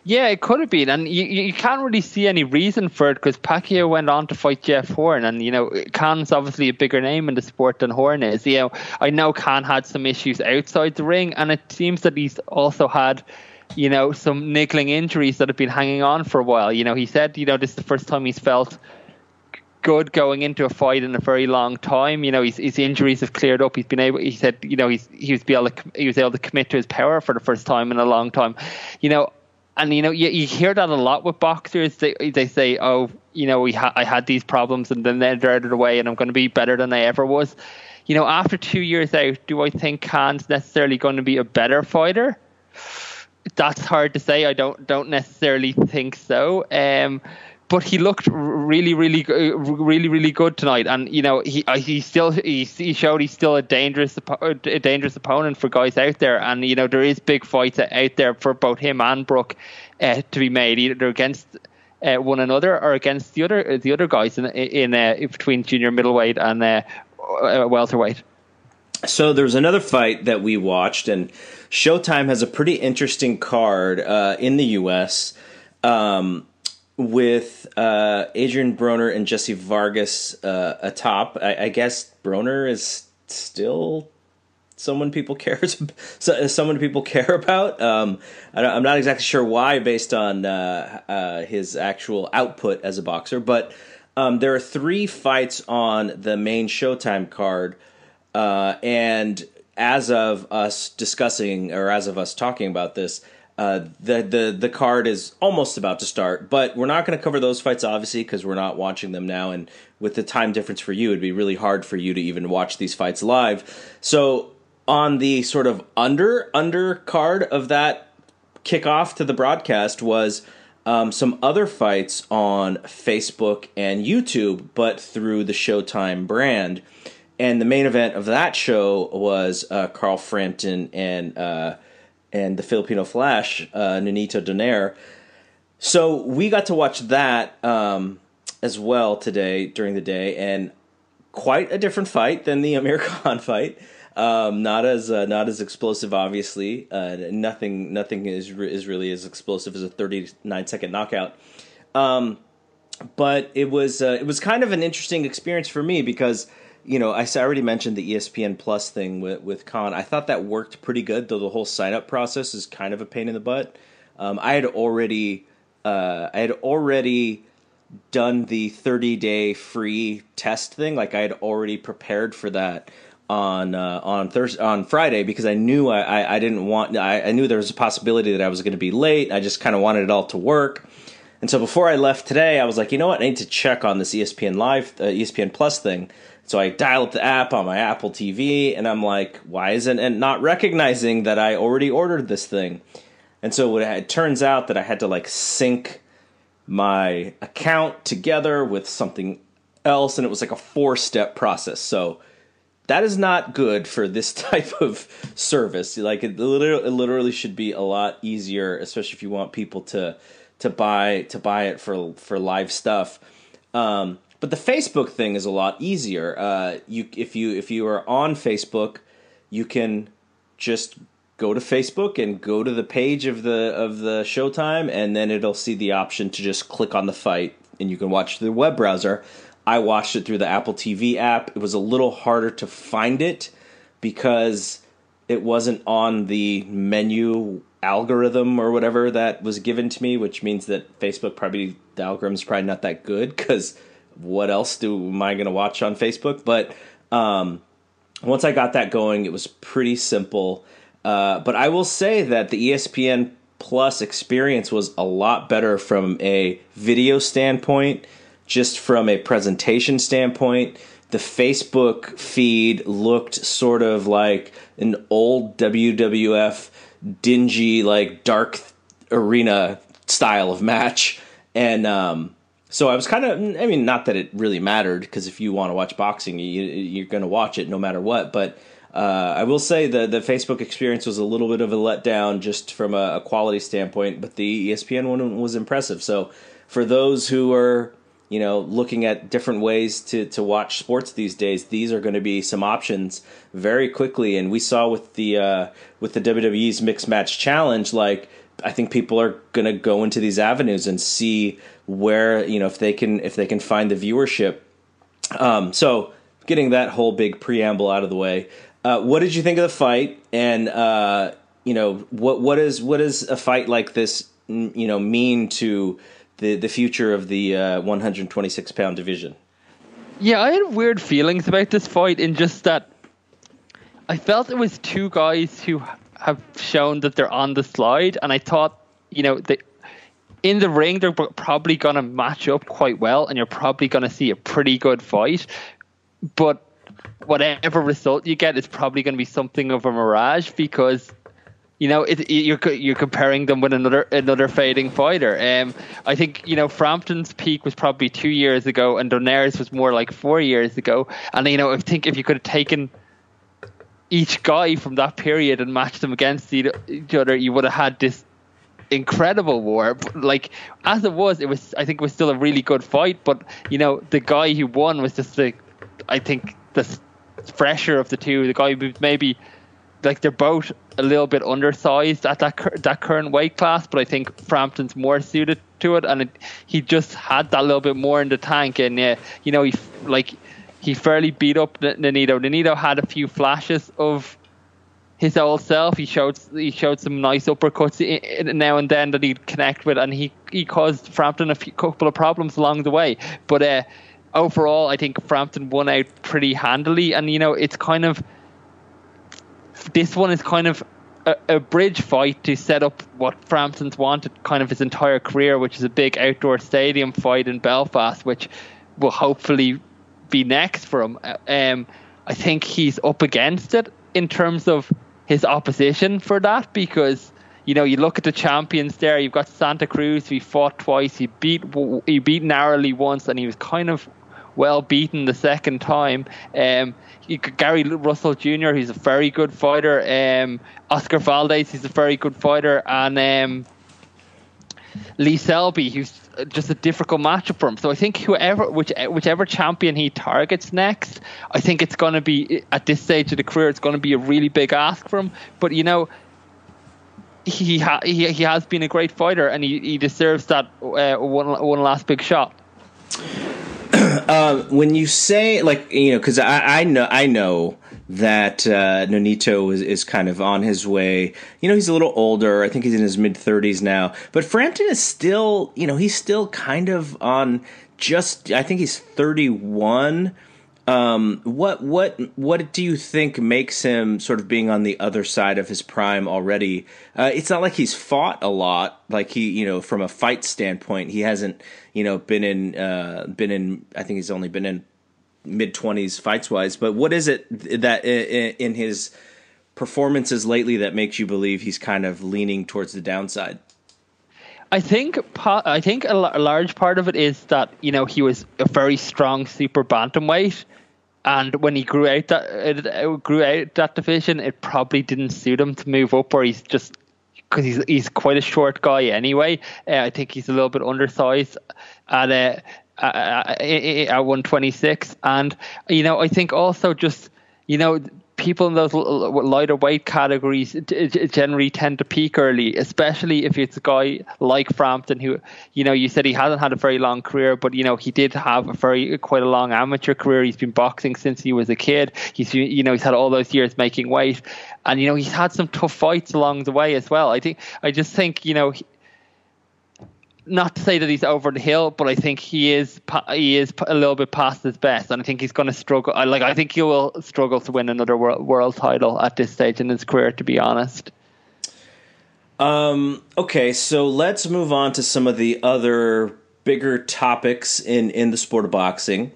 Yeah, it could have been, and you, you can't really see any reason for it because Pacquiao went on to fight Jeff Horn, and you know Khan's obviously a bigger name in the sport than Horn is. You know, I know Khan had some issues outside the ring, and it seems that he's also had you know some niggling injuries that have been hanging on for a while. You know, he said you know this is the first time he's felt good going into a fight in a very long time. You know, his, his injuries have cleared up. He's been able. He said, you know, he's he was able to he was able to commit to his power for the first time in a long time. You know, and you know you, you hear that a lot with boxers. They they say, oh, you know, we ha- I had these problems and then they're out of the way, and I'm going to be better than I ever was. You know, after two years out, do I think Khan's necessarily going to be a better fighter? That's hard to say. I don't don't necessarily think so. Um, but he looked really, really, really, really good tonight. And you know, he uh, he still he, he showed he's still a dangerous a dangerous opponent for guys out there. And you know, there is big fights out there for both him and Brook uh, to be made, either against uh, one another or against the other the other guys in in uh, between junior middleweight and uh, uh, welterweight. So there's another fight that we watched, and Showtime has a pretty interesting card in the U.S. Um, with uh, Adrian Broner and Jesse Vargas uh, atop. I, I, guess Broner is still someone people cares someone people care about. Um, I am not exactly sure why, based on uh, uh, his actual output as a boxer, but um, there are three fights on the main Showtime card, uh, and as of us discussing or as of us talking about this uh, the the the card is almost about to start, but we're not going to cover those fights obviously because we're not watching them now, and with the time difference for you, it'd be really hard for you to even watch these fights live. So on the sort of under under card of that kickoff to the broadcast was um, some other fights on Facebook and YouTube, but through the Showtime brand. And the main event of that show was uh, Carl Frampton and. Uh, and the Filipino Flash, uh, Nonito Donaire. So we got to watch that um, as well today during the day, and quite a different fight than the Amir Khan fight. Um, not as uh, not as explosive, obviously. Uh, nothing nothing is is really as explosive as a 39 second knockout. Um, but it was uh, it was kind of an interesting experience for me because you know, I already mentioned the ESPN Plus thing with with Khan. I thought that worked pretty good, though the whole sign up process is kind of a pain in the butt. Um, I had already, uh, I had already done the 30 day free test thing. Like I had already prepared for that on uh, on Thursday on Friday because I knew I, I, I didn't want I, I knew there was a possibility that I was going to be late. I just kind of wanted it all to work. And so before I left today, I was like, you know what? I need to check on this ESPN Live, uh, ESPN Plus thing. So I dial up the app on my Apple TV, and I'm like, why isn't it not recognizing that I already ordered this thing? And so it turns out that I had to like sync my account together with something else, and it was like a four step process. So that is not good for this type of service. Like it literally, it literally should be a lot easier, especially if you want people to to buy to buy it for for live stuff. Um, but the Facebook thing is a lot easier. Uh, you if you if you are on Facebook, you can just go to Facebook and go to the page of the of the Showtime, and then it'll see the option to just click on the fight, and you can watch the web browser. I watched it through the Apple TV app. It was a little harder to find it because it wasn't on the menu algorithm or whatever that was given to me, which means that Facebook probably the algorithm's probably not that good because what else do am I going to watch on Facebook? But um, once I got that going, it was pretty simple. Uh, but I will say that the ESPN Plus experience was a lot better from a video standpoint, just from a presentation standpoint. The Facebook feed looked sort of like an old WWF dingy, like dark arena style of match. And um, so I was kind of, I mean, not that it really mattered because if you want to watch boxing, you, you're going to watch it no matter what. But uh, I will say the the Facebook experience was a little bit of a letdown just from a, a quality standpoint, but the ESPN one was impressive. So for those who are you know looking at different ways to to watch sports these days, these are going to be some options very quickly. And we saw with the uh, with the WWE's Mixed Match Challenge, like I think people are going to go into these avenues and see where you know if they can if they can find the viewership. Um, so getting that whole big preamble out of the way. Uh, what did you think of the fight? And uh, you know, what what is what is a fight like this you know mean to the the future of the uh, 126 pound division? Yeah, I had weird feelings about this fight in just that I felt it was two guys who have shown that they're on the slide, and I thought, you know, they in the ring they're probably going to match up quite well, and you're probably going to see a pretty good fight. But whatever result you get is probably going to be something of a mirage because you know it, you're you're comparing them with another another fading fighter. Um, I think you know Frampton's peak was probably two years ago, and Donaire's was more like four years ago. And you know I think if you could have taken each guy from that period and matched them against each other, you would have had this incredible war. But like as it was, it was I think it was still a really good fight. But you know the guy who won was just like I think the fresher of the two. The guy who maybe like they're both a little bit undersized at that that current weight class, but I think Frampton's more suited to it, and it, he just had that little bit more in the tank, and uh, you know he like he fairly beat up Nonito. Nonito had a few flashes of his old self. He showed he showed some nice uppercuts now and then that he'd connect with, and he he caused Frampton a few, couple of problems along the way, but. Uh, overall, I think Frampton won out pretty handily, and you know it's kind of this one is kind of a, a, bridge fight to set up what Frampton's wanted kind of his entire career, which is a big outdoor stadium fight in Belfast, which will hopefully be next for him. Um, I think he's up against it in terms of his opposition for that because you know, you look at the champions there. You've got Santa Cruz. He fought twice. He beat he beat narrowly once, and he was kind of well beaten the second time. Um, Gary Russell Jr. He's a very good fighter. Um, Oscar Valdez. He's a very good fighter, and um, Lee Selby. Who's just a difficult matchup for him. So I think whoever, which, whichever champion he targets next, I think it's going to be at this stage of the career, it's going to be a really big ask for him. But you know, he ha- he, he has been a great fighter, and he, he deserves that uh, one one last big shot. Uh, when you say like you know, because I, I know I know that uh, Nonito is, is kind of on his way. You know, he's a little older. I think he's in his mid thirties now. But Frampton is still, you know, he's still kind of on just. I think he's thirty one. Um, what what what do you think makes him sort of being on the other side of his prime already? Uh, it's not like he's fought a lot, like he you know from a fight standpoint, he hasn't you know been in uh, been in. I think he's only been in mid twenties fights wise. But what is it that in his performances lately that makes you believe he's kind of leaning towards the downside? I think I think a large part of it is that you know he was a very strong super bantamweight, and when he grew out that grew out that division, it probably didn't suit him to move up where he's just because he's he's quite a short guy anyway. Uh, I think he's a little bit undersized at uh, Uh, uh, uh, at, at 126, and you know I think also just you know people in those lighter weight categories generally tend to peak early, especially if it's a guy like Frampton who, you know, you said he hasn't had a very long career, but you know he did have a very quite a long amateur career. He's been boxing since he was a kid. He's you know he's had all those years making weight, and you know he's had some tough fights along the way as well. I think I just think you know not to say that he's over the hill, but I think he is he is a little bit past his best, and I think he's going to struggle. I like I think he will struggle to win another world, world title at this stage in his career. To be honest. Um. Okay, so let's move on to some of the other bigger topics in in the sport of boxing.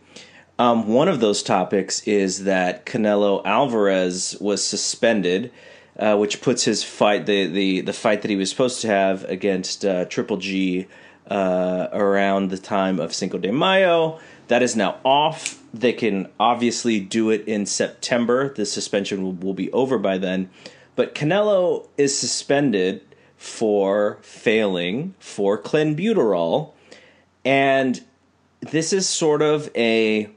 Um, one of those topics is that Canelo Alvarez was suspended uh, which puts his fight the, the the fight that he was supposed to have against uh, Triple G uh, around the time of Cinco de Mayo. That is now off. They can obviously do it in September. The suspension will, will be over by then. But Canelo is suspended for failing for clenbuterol, and this is sort of a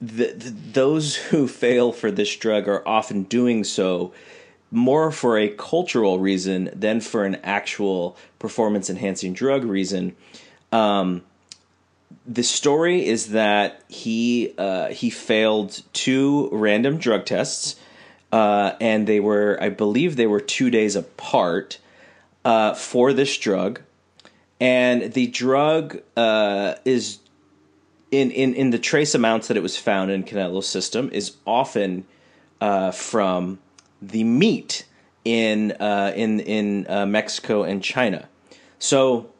the, the, those who fail for this drug are often doing so more for a cultural reason than for an actual performance enhancing drug reason. Um, the story is that he uh, he failed two random drug tests, uh, and they were, I believe, they were two days apart uh, for this drug, and the drug uh, is in, in, in the trace amounts that it was found in Canelo's system is often uh, from the meat in uh, in in uh, Mexico and China. So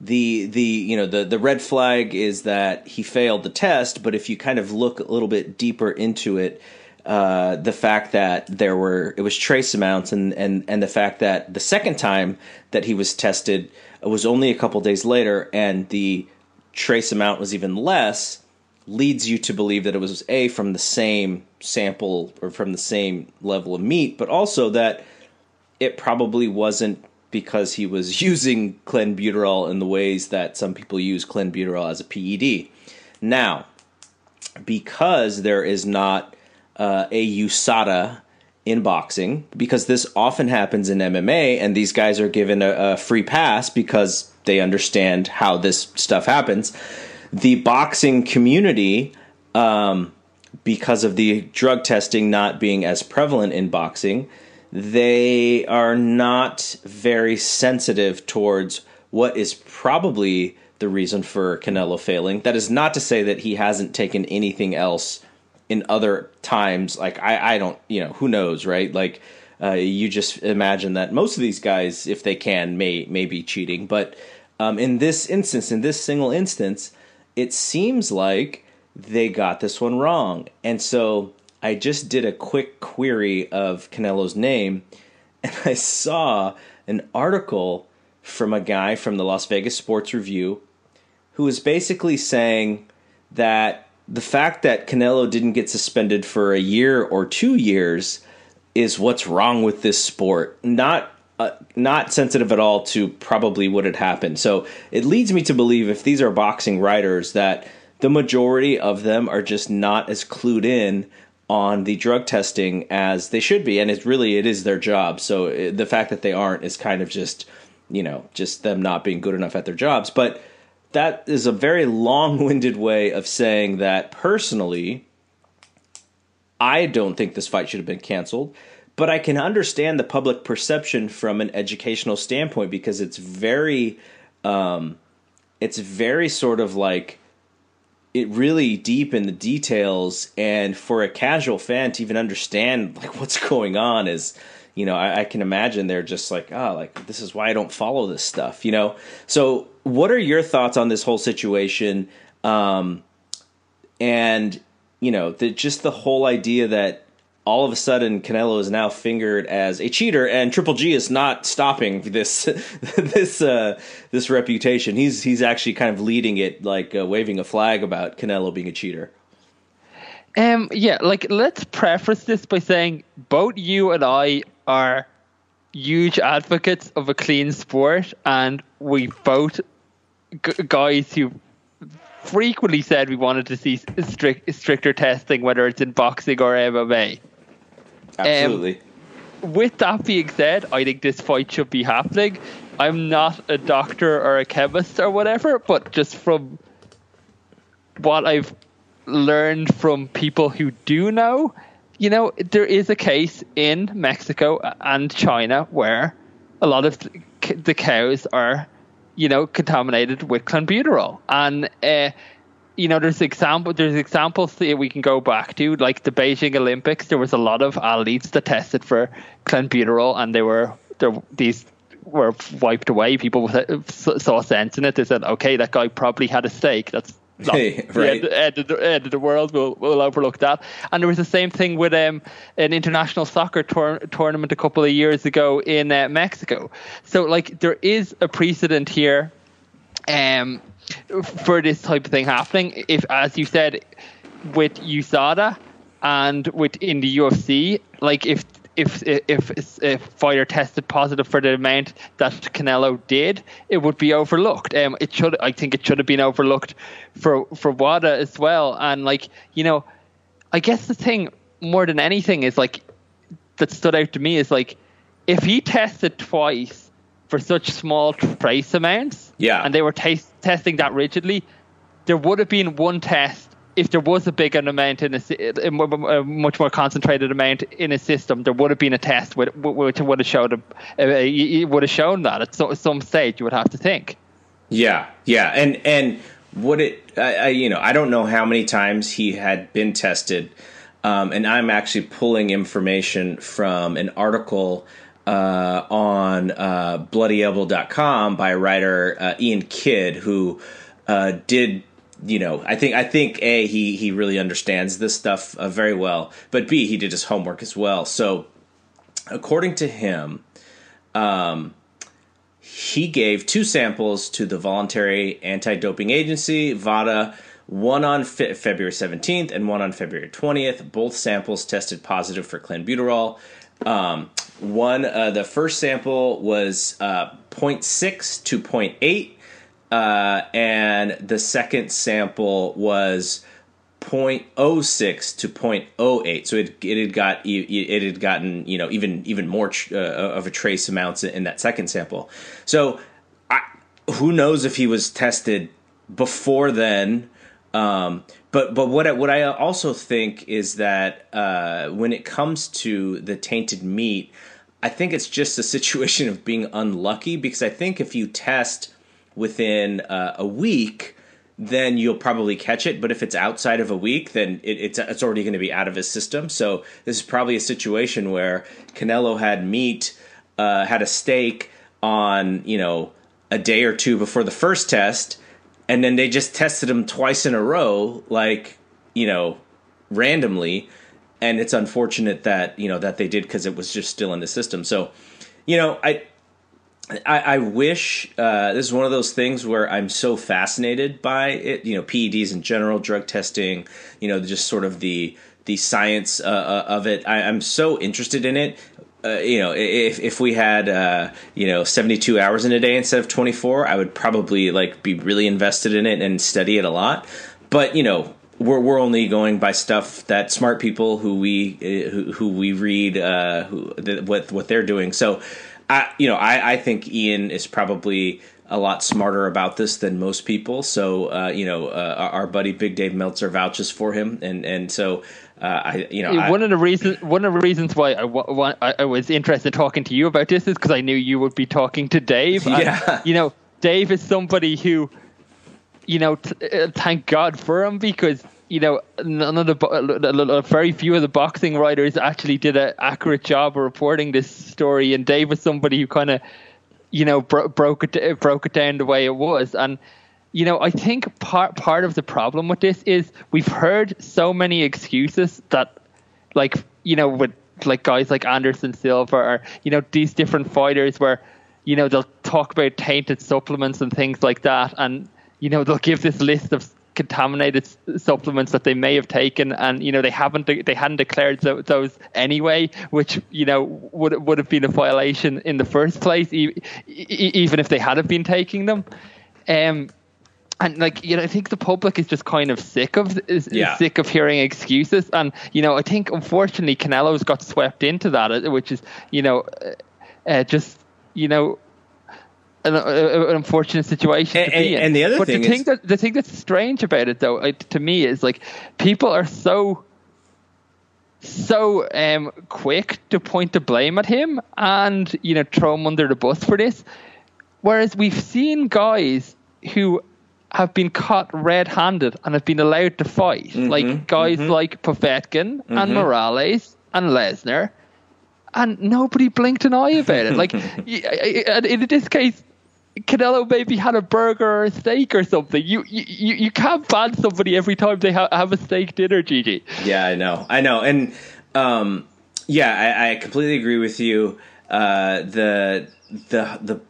the the you know the the red flag is that he failed the test, but if you kind of look a little bit deeper into it, uh, the fact that there were it was trace amounts and and and the fact that the second time that he was tested was only a couple days later, and the trace amount was even less leads you to believe that it was a from the same sample or from the same level of meat, but also that it probably wasn't because he was using clenbuterol in the ways that some people use clenbuterol as a PED. Now, because there is not uh, a USADA in boxing, because this often happens in MMA, and these guys are given a, a free pass because they understand how this stuff happens. The boxing community, um, because of the drug testing not being as prevalent in boxing, they are not very sensitive towards what is probably the reason for Canelo failing. That is not to say that he hasn't taken anything else in other times. Like I, I don't, you know, who knows, right? Like uh, you just imagine that most of these guys, if they can, may may be cheating, but um, in this instance, in this single instance, it seems like they got this one wrong. And so I just did a quick query of Canelo's name, and I saw an article from a guy from the Las Vegas Sports Review who was basically saying that the fact that Canelo didn't get suspended for a year or two years is what's wrong with this sport, not uh, not sensitive at all to probably what had happened. So it leads me to believe if these are boxing writers that the majority of them are just not as clued in on the drug testing as they should be. And it's really it is their job. So it, uh, the fact that they aren't is kind of just you know just them not being good enough at their jobs. But that is a very long-winded way of saying that personally I don't think this fight should have been canceled but I can understand the public perception from an educational standpoint because it's very, um, it's very sort of like it really deep in the details, and for a casual fan to even understand like what's going on is, you know, I, I can imagine they're just like, oh, like this is why I don't follow this stuff, you know. So, what are your thoughts on this whole situation? Um, and you know, the, just the whole idea that all of a sudden Canelo is now fingered as a cheater, and Triple G is not stopping this this uh, this reputation. He's he's actually kind of leading it, like uh, waving a flag about Canelo being a cheater. Um, yeah, like let's preface this by saying both you and I are huge advocates of a clean sport, and we both g- guys who frequently said we wanted to see strict, stricter testing, whether it's in boxing or MMA. Absolutely. Um, with that being said, I think this fight should be happening. I'm not a doctor or a chemist or whatever, but just from what I've learned from people who do know, you know, there is a case in Mexico and China where a lot of the cows are, you know, contaminated with clenbuterol, and uh, you know, there's example there's examples that we can go back to, like the Beijing Olympics. There was a lot of athletes that tested for clenbuterol, and they were there. These were wiped away. People saw sense in it. They said, "Okay, that guy probably had a stake. That's not Hey, right. the end, of the, end of the world. We'll, we'll overlook that." And there was the same thing with um, an international soccer tour- tournament a couple of years ago in uh, Mexico. So, like, there is a precedent here. Um, for this type of thing happening. If, as you said, with USADA and with in the UFC, like if if if a fighter tested positive for the amount that Canelo did, it would be overlooked. Um, it should, I think, it should have been overlooked for for WADA as well. And like you know, I guess the thing more than anything is like that stood out to me is like if he tested twice for such small trace amounts, Yeah. and they were tas testing that rigidly, there would have been one test if there was a bigger amount in a, a much more concentrated amount in a system. There would have been a test which, would have showed a, would have shown that at some stage. You would have to think. Yeah, yeah, and and what it, I you know, I don't know how many times he had been tested, um, and I'm actually pulling information from an article uh, on uh, BloodyElbow.com by writer uh, Iain Kidd, who uh, did. You know, I think I think a he he really understands this stuff uh, very well, but b he did his homework as well. So, according to him, he gave two samples to the voluntary anti-doping agency VADA, one on fe- February 17th and one on February 20th. Both samples tested positive for clenbuterol. Um, one, uh, the first sample was uh, 0.6 to 0.8, uh, and the second sample was 0.06 to 0.08 so it, it had got it had gotten you know even even more uh, of a trace amounts in that second sample. So I, who knows if he was tested before then um, but but what I, what I also think is that uh, when it comes to the tainted meat I think it's just a situation of being unlucky because I think if you test within uh, a week then you'll probably catch it. But if it's outside of a week, then it, it's it's already going to be out of his system. So this is probably a situation where Canelo had meat, uh, had a steak on you know a day or two before the first test, and then they just tested him twice in a row, like you know randomly. And it's unfortunate that you know that they did because it was just still in the system. So, you know, I I, I wish uh, this is one of those things where I'm so fascinated by it. You know, PEDs in general, drug testing. You know, just sort of the the science uh, uh, of it. I, I'm so interested in it. Uh, you know, if if we had uh, you know 72 hours in a day instead of 24, I would probably like be really invested in it and study it a lot. But you know, we're we're only going by stuff that smart people who we uh, who, who we read uh, who th- what what they're doing. So, I you know I I think Iain is probably a lot smarter about this than most people. So uh, you know uh, our, our buddy Big Dave Meltzer vouches for him, and and so uh, I you know I, one of the reasons one of the reasons why I, wa- I I was interested in talking to you about this is because I knew you would be talking to Dave. and, Yeah. you know, Dave is somebody who you know, t- uh, thank God for him because you know none of the very few of the boxing writers actually did an accurate job of reporting this story, and Dave was somebody who kind of you know bro- broke it broke it down the way it was and you know, I think part part of the problem with this is we've heard so many excuses that, like, you know, with like guys like Anderson Silva or you know these different fighters where, you know, they'll talk about tainted supplements and things like that, and you know they'll give this list of contaminated supplements that they may have taken. And you know they haven't they hadn't declared those anyway which you know would would have been a violation in the first place even if they hadn't been taking them. Um and like you know, I think the public is just kind of sick of is, yeah. sick of hearing excuses, and you know, I think unfortunately Canelo's got swept into that, uh, which is you know, uh, uh, just you know. An, uh, an unfortunate situation and, and, and, the other but thing, the is, thing that the thing that's strange about it, though, to me, is like people are so so um, quick to point the blame at him and you know throw him under the bus for this, whereas we've seen guys who have been caught red-handed and have been allowed to fight, mm-hmm, like guys mm-hmm. like Povetkin mm-hmm. and Morales and Lesnar, and nobody blinked an eye about it. Like in this case, Canelo maybe had a burger or a steak or something. You you you can't ban somebody every time they ha- have a steak dinner, GG. Yeah, I know, I know, and um, yeah, I, I completely agree with you. Uh, the the the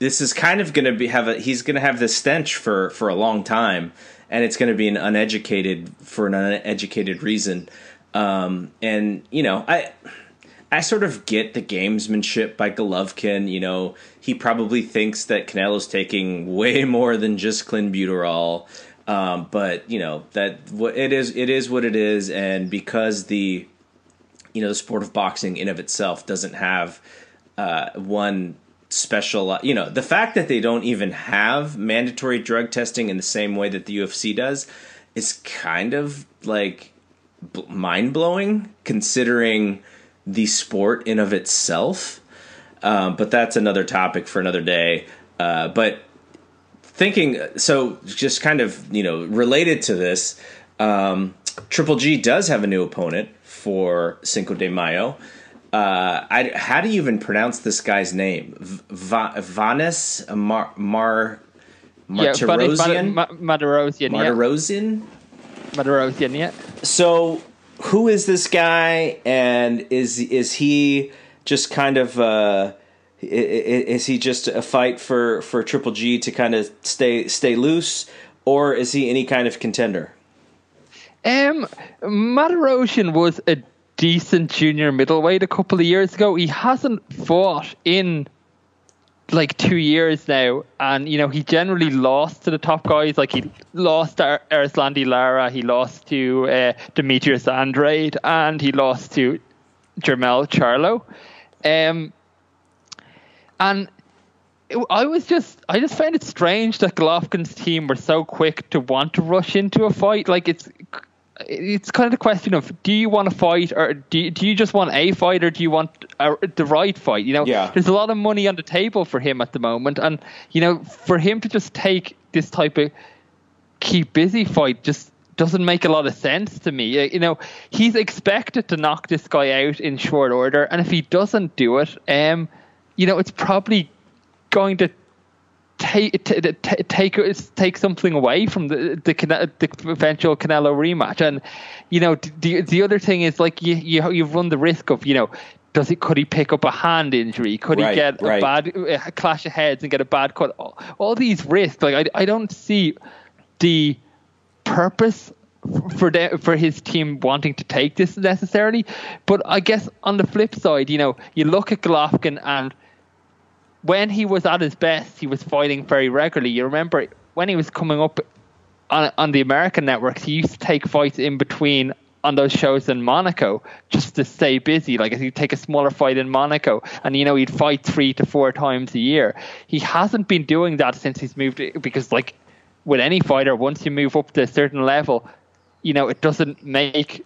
this is kind of going to be have a he's going to have this stench for for a long time and it's going to be an uneducated for an uneducated reason. Um, and you know i i sort of get the gamesmanship by golovkin you know. He probably thinks that canelo's taking way more than just clenbuterol um, but you know that what it is it is what it is and because the you know the sport of boxing in of itself doesn't have uh, one special you know the fact that they don't even have mandatory drug testing in the same way that the UFC does is kind of like b- mind-blowing considering the sport in of itself. Um, but that's another topic for another day. Uh, but thinking so just kind of you know related to this um, triple g does have a new opponent for cinco de mayo uh, I, how do you even pronounce this guy's name? Va, Vanes Mar, Mar Martirosyan? Yeah? Martirosyan, yeah. So, who is this guy, and is is he just kind of uh, is he just a fight for for Triple G to kind of stay stay loose, or is he any kind of contender? Um, Martirosyan was a decent junior middleweight a couple of years ago. He hasn't fought in like two years now, and you know he generally lost to the top guys. Like he lost to Erislandy Lara, he lost to uh, Demetrius Andrade, and he lost to Jermel Charlo. Um, and I was just, I just found it strange that Golovkin's team were so quick to want to rush into a fight. Like it's it's kind of the question of do you want to fight or do you, do you just want a fight or do you want a, the right fight? You know, yeah. there's a lot of money on the table for him at the moment, and you know, for him to just take this type of keep busy fight just doesn't make a lot of sense to me. You know, he's expected to knock this guy out in short order, and if he doesn't do it, um, you know, it's probably going to take take take something away from the the, the eventual Canelo rematch. And you know, the the other thing is like you you you run the risk of you know. Does he? Could he pick up a hand injury? Could right, he get right. a bad a clash of heads and get a bad cut? All, all these risks, like I, I don't see the purpose for the, for his team wanting to take this necessarily. But I guess on the flip side, you know, you look at Golovkin and when he was at his best, he was fighting very regularly. You remember when he was coming up on, on the American networks, he used to take fights in between on those shows in Monaco just to stay busy. Like he'd take a smaller fight in Monaco, and you know he'd fight three to four times a year. He hasn't been doing that since he's moved because, like with any fighter, once you move up to a certain level, you know it doesn't make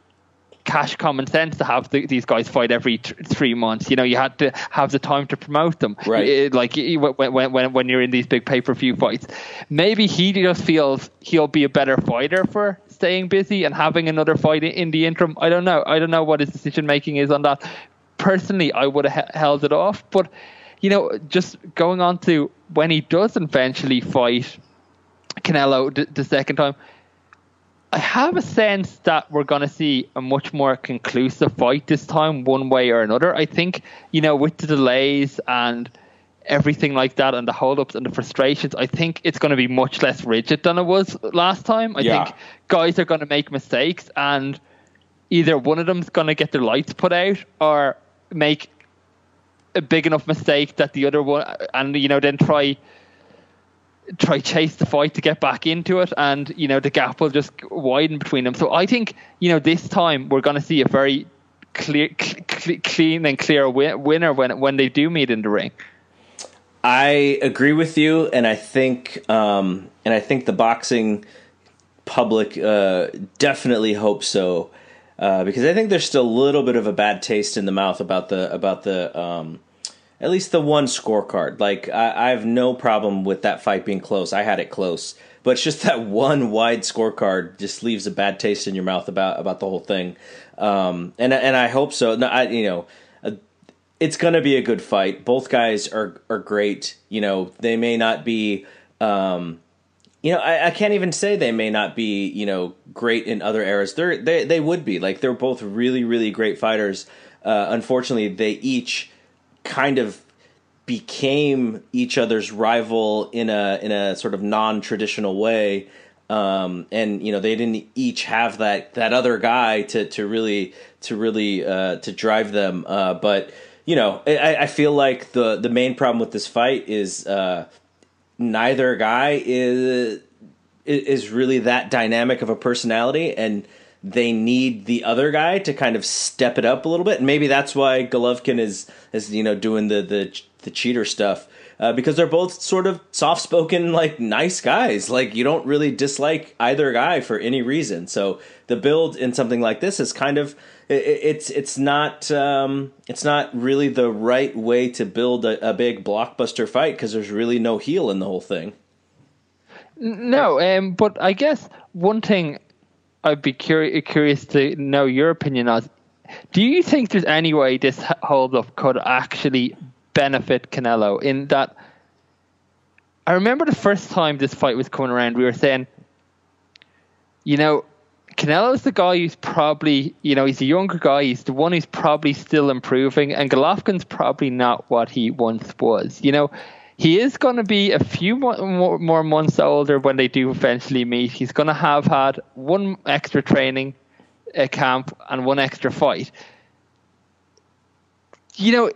cash common sense to have the, these guys fight every t- three months. You know, you had to have the time to promote them. Right. It- like eh, when, when, when, when you're in these big pay per view fights. Maybe he just feels he'll be a better fighter for staying busy and having another fight in- the interim. I don't know. I don't know what his decision making is on that. Personally, I would have he- held it off. But, you know, just going on to when he does eventually fight Canelo d- the second time. I have a sense that we're going to see a much more conclusive fight this time, one way or another. I think, you know, with the delays and everything like that, and the holdups and the frustrations, I think it's going to be much less rigid than it was last time. I Yeah. think guys are going to make mistakes, and either one of them's going to get their lights put out or make a big enough mistake that the other one, and, you know, then try try chase the fight to get back into it, and you know the gap will just widen between them. So I think you know this time we're going to see a very clear, cl- clean and clear win- winner when when they do meet in the ring. I agree with you, and I think, um, and I think the boxing public uh, definitely hopes so, uh, because I think there's still a little bit of a bad taste in the mouth about the about the um, at least the one scorecard. Like I, I have no problem with that fight being close. I had it close, but it's just that one wide scorecard just leaves a bad taste in your mouth about about the whole thing. Um, and and I hope so. No, I, you know, uh, it's to be a good fight. Both guys are are great. You know, they may not be. Um, you know, I, I can't even say they may not be. You know, great in other eras. They're they they would be. Like they're both really really great fighters. Uh, unfortunately, they each kind of became each other's rival in a in a sort of non traditional way. Um, and you know they didn't each have that that other guy to to really to really uh, to drive them. Uh, but you know, I, I feel like the the main problem with this fight is uh, neither guy is is really that dynamic of a personality, and they need the other guy to kind of step it up a little bit. And maybe that's why Golovkin is is you know doing the the the cheater stuff. Uh, because they're both sort of soft spoken, like nice guys. Like you don't really dislike either guy for any reason. So the build in something like this is kind of it, it's it's not um, it's not really the right way to build a, a big blockbuster fight because there's really no heel in the whole thing. No, um, but I guess one thing I'd be curi- curious to know your opinion on. Do you think there's any way this hold up could actually benefit Canelo in that? I remember the first time this fight was coming around, we were saying, you know, Canelo's the guy who's probably, you know, he's a younger guy. He's the one who's probably still improving, and Golovkin's probably not what he once was. You know, he is going to be a few more, more, months older when they do eventually meet. He's going to have had one extra training uh, camp and one extra fight. You know,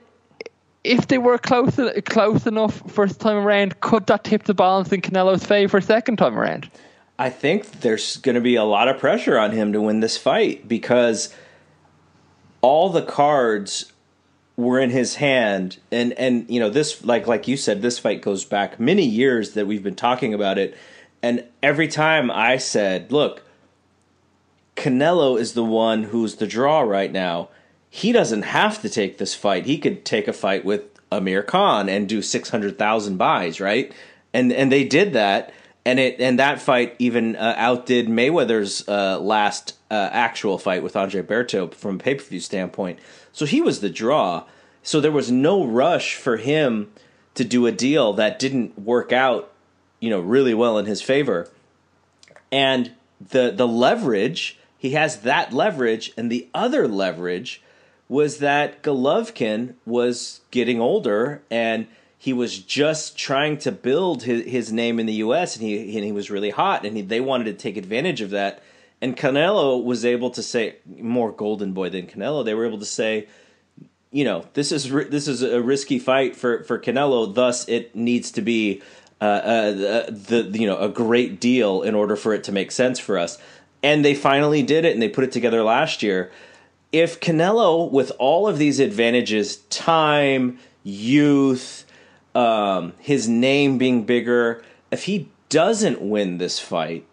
if they were close close enough first time around, could that tip the balance in Canelo's favor second time around? I think there's going to be a lot of pressure on him to win this fight because all the cards were in his hand. And and you know this like like you said this fight goes back many years that we've been talking about it. And every time I said look Canelo is the one who's the draw right now. He doesn't have to take this fight. He could take a fight with Amir Khan and do 600,000 buys right? And and they did that. And it and that fight even uh, outdid Mayweather's uh, last uh, actual fight with Andre Berto from a pay per view standpoint. So he was the draw. So there was no rush for him to do a deal that didn't work out, you know, really well in his favor. And the the leverage he has that leverage, and the other leverage was that Golovkin was getting older and he was just trying to build his, his name in the U.S. and he and he was really hot, and he, they wanted to take advantage of that. And Canelo was able to say more Golden Boy than Canelo. They were able to say, you know, this is this is a risky fight for for Canelo. Thus, it needs to be uh, uh, the you know a great deal in order for it to make sense for us. And they finally did it, and they put it together last year. If Canelo, with all of these advantages, time, youth, um, his name being bigger, if he doesn't win this fight,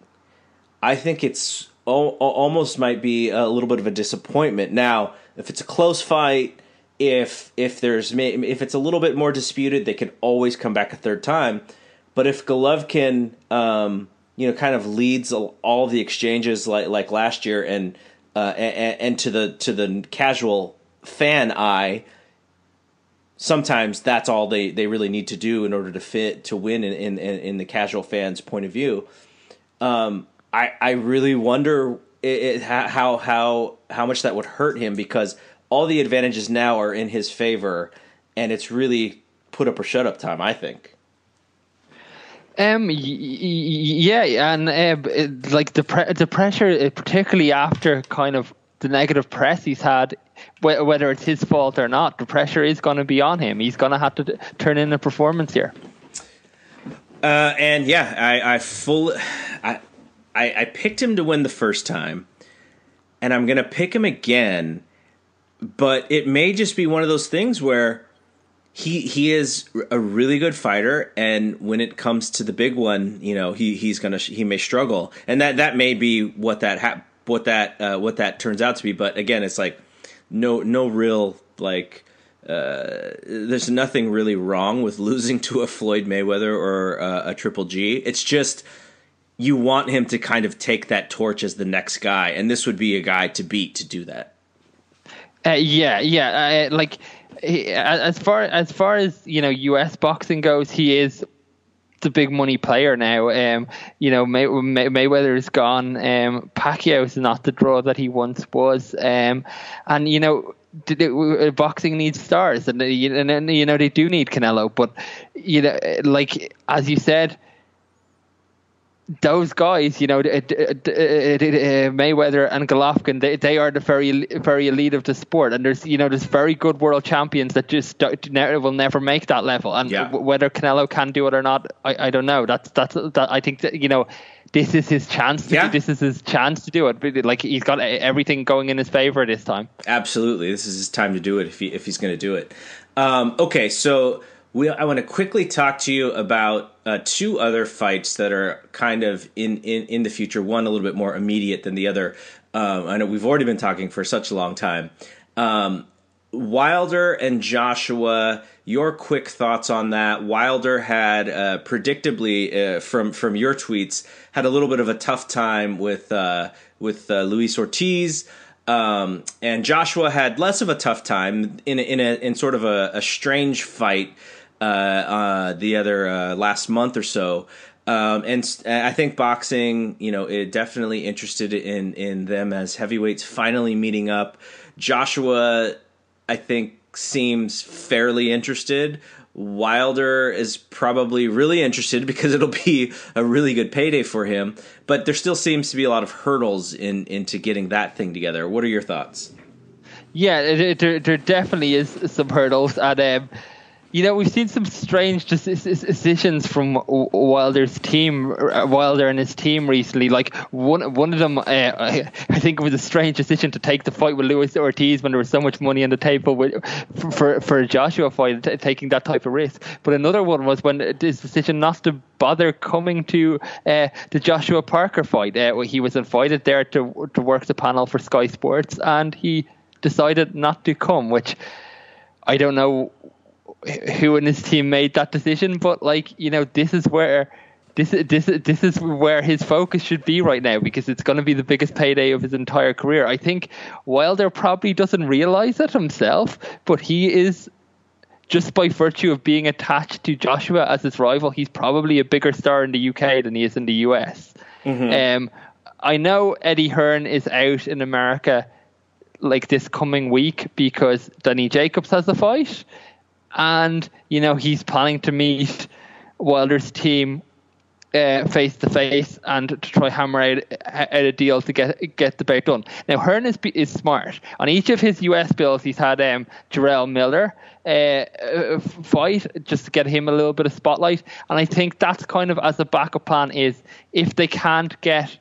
I think it's almost might be a little bit of a disappointment. Now, if it's a close fight, if if there's if it's a little bit more disputed, they can always come back a third time. But if Golovkin, um, you know, kind of leads all the exchanges like like last year, and uh, and, and to the to the casual fan eye, sometimes that's all they, they really need to do in order to fit to win in in, in the casual fans' point of view. Um, I I really wonder it, it, how how how much that would hurt him because all the advantages now are in his favor, and it's really put up or shut up time. I think. Um. Yeah, and uh, like the pre- the pressure, uh, particularly after kind of the negative press he's had, whether it's his fault or not, the pressure is going to be on him. He's going to have to turn in a performance here. Uh, and yeah, I, I full, I, I, I picked him to win the first time, and I'm going to pick him again, but it may just be one of those things where he he is a really good fighter, and when it comes to the big one, you know, he he's gonna he may struggle, and that that may be what that ha- what that uh, what that turns out to be. But again, it's like no no real like. Uh, there's nothing really wrong with losing to a Floyd Mayweather or uh, a Triple G. It's just you want him to kind of take that torch as the next guy, and this would be a guy to beat to do that. Uh, yeah, yeah. Uh, like as far as far as you know, U.S. boxing goes, he is the big money player now. Um, you know, May, May, Mayweather is gone. Um, Pacquiao is not the draw that he once was. Um, and you know, it, boxing needs stars, and, and you know they do need Canelo. But you know, like as you said, those guys, you know, Mayweather and Golovkin, they, they are the very very elite of the sport, and there's you know there's very good world champions that just will never make that level, and yeah. whether Canelo can do it or not, I, I don't know. That's that's that I think that you know this is his chance. To yeah. do, this is his chance to do it. Like he's got everything going in his favor this time. Absolutely, this is his time to do it if he if he's going to do it. Um, okay, so we I want to quickly talk to you about uh, two other fights that are kind of in, in, in the future. One a little bit more immediate than the other. Um, I know we've already been talking for such a long time. Um, Wilder and Joshua. Your quick thoughts on that? Wilder had uh, predictably uh, from from your tweets had a little bit of a tough time with uh, with uh, Luis Ortiz. Um, and Joshua had less of a tough time in a, in a in sort of a, a strange fight uh, uh, the other uh, last month or so. Um, and I think boxing, you know, it definitely interested in in them as heavyweights finally meeting up. Joshua, I think, seems fairly interested. Wilder is probably really interested because it'll be a really good payday for him. But there still seems to be a lot of hurdles in into getting that thing together. What are your thoughts? Yeah, there, there definitely is some hurdles, and um, you know, we've seen some strange decisions from Wilder's team, uh, Wilder and his team recently. Like one, one of them, uh, I think it was a strange decision to take the fight with Luis Ortiz when there was so much money on the table with, for for a Joshua fight, t- taking that type of risk. But another one was when his decision not to bother coming to uh, the Joshua Parker fight. Uh, he was invited there to to work the panel for Sky Sports, and he decided not to come, which. I don't know who in his team made that decision, but like you know, this is where this this this is where his focus should be right now because it's going to be the biggest payday of his entire career. I think Wilder probably doesn't realize it himself, but he is just by virtue of being attached to Joshua as his rival, he's probably a bigger star in the UK than he is in the US. Mm-hmm. Um, I know Eddie Hearn is out in America like this coming week because Danny Jacobs has a fight and you know he's planning to meet Wilder's team face to face and to try hammer out, out, a deal to get get the bout done. Now Hearn is, is smart. On each of his US bills, he's had um, Jarrell Miller uh, fight just to get him a little bit of spotlight, and I think that's kind of as a backup plan is if they can't get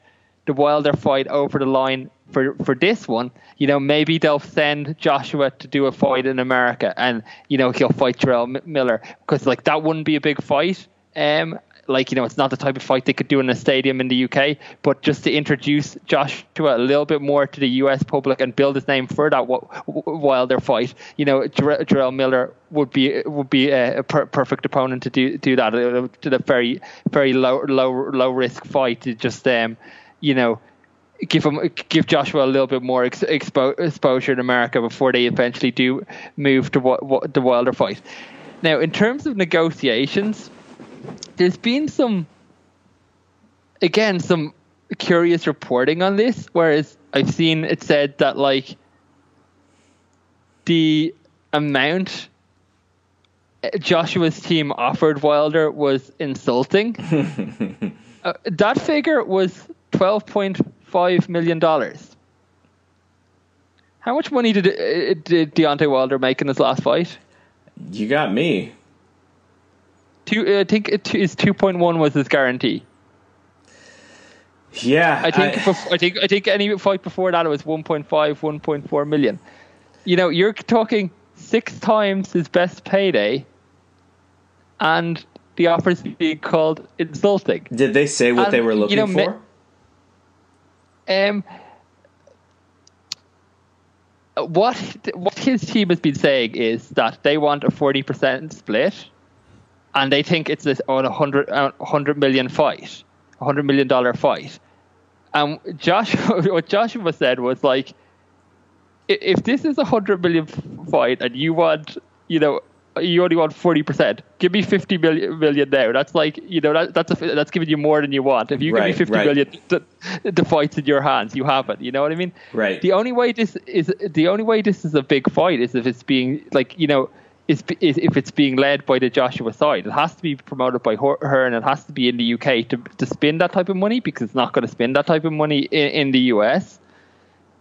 the Wilder fight over the line for for this one, you know, maybe they'll send Joshua to do a fight in America, and you know he'll fight Jarrell M- Miller because like that wouldn't be a big fight. Um, like you know it's not the type of fight they could do in a stadium in the UK, but just to introduce Joshua a little bit more to the US public and build his name for that Wilder fight, you know, Jarrell Miller would be would be a, per- perfect opponent to do do that uh, to the very very low low low risk fight to just um you know give him give Joshua a little bit more ex- expo- exposure in America before they eventually do move to what, what the Wilder fight. Now, in terms of negotiations, there's been some again some curious reporting on this. Whereas I've seen it said that like the amount Joshua's team offered Wilder was insulting. uh, that figure was twelve point five million dollars. How much money did, uh, did Deontay Wilder make in his last fight? You got me. Two, uh, I think it is two point one was his guarantee. Yeah, I think I, before, I think I think any fight before that it was 1.5, 1.4 million. You know, you're talking six times his best payday, and the offers being called insulting. Did they say what and, they were looking you know, for? Um, what what his team has been saying is that they want a forty percent split, and they think it's this on a hundred hundred million fight, a hundred million dollar fight. And Joshua, what Joshua said was like, if this is a hundred million fight and you want, you know, you only want forty percent. Give me fifty million, million now. That's like you know that, that's a, that's giving you more than you want. If you right, give me fifty right. million, the, the fight's in your hands. You have it. You know what I mean? Right. The only way this is the only way this is a big fight is if it's being like you know. Is, is if it's being led by the Joshua side, it has to be promoted by her, her, and it has to be in the UK to to spend that type of money because it's not going to spend that type of money in, in the US.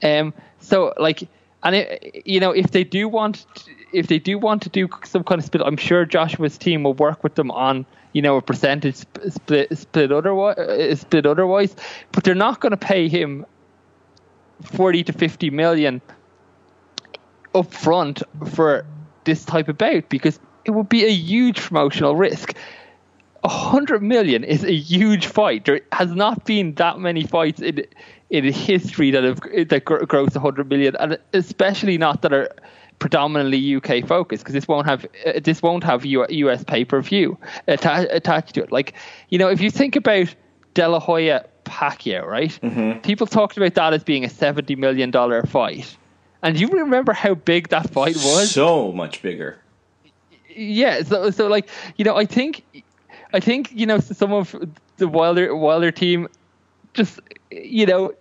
Um. So like, and it, you know, if they do want, if they do want to do some kind of split, I'm sure Joshua's team will work with them on you know a percentage split split otherwise uh, split otherwise, but they're not going to pay him forty to fifty million up front for this type of bout because it would be a huge promotional risk. A hundred million is a huge fight. There has not been that many fights in in history that have that gross a hundred million, and especially not that are predominantly UK focused because this won't have uh, this won't have US pay per view atta- attached to it. Like you know, if you think about De La Hoya Pacquiao, right? Mm-hmm. People talked about that as being a seventy million dollar fight, and you remember how big that fight was? So much bigger. Yeah. So so like you know, I think I think you know some of the Wilder Wilder team just you know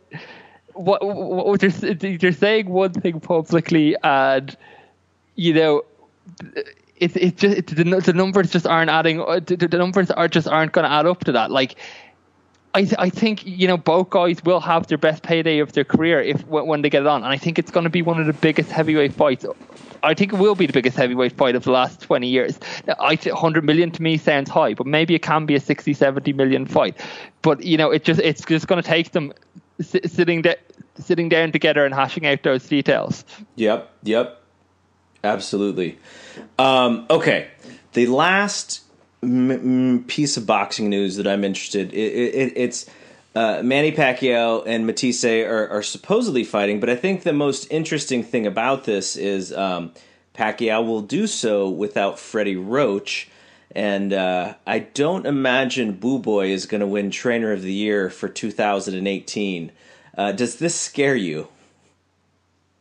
what, what they're, they're saying one thing publicly and you know it's just it's, the, the numbers just aren't adding uh, the, the numbers are just aren't going to add up to that like I, th- I think you know both guys will have their best payday of their career if when they get it on, and I think it's going to be one of the biggest heavyweight fights. I think it will be the biggest heavyweight fight of the last 20 years. I 100 million to me sounds high, but maybe it can be a 60, 70 million fight. But you know, it just it's just going to take them sitting sitting down together and hashing out those details. Yep, yep, absolutely. Um, okay, the last m- piece of boxing news that I'm interested. It, it, it's uh, Manny Pacquiao and Matthysse are, are, supposedly fighting, but I think the most interesting thing about this is um, Pacquiao will do so without Freddie Roach. And uh, I don't imagine Buboy is going to win Trainer of the Year for 2018. Uh, does this scare you?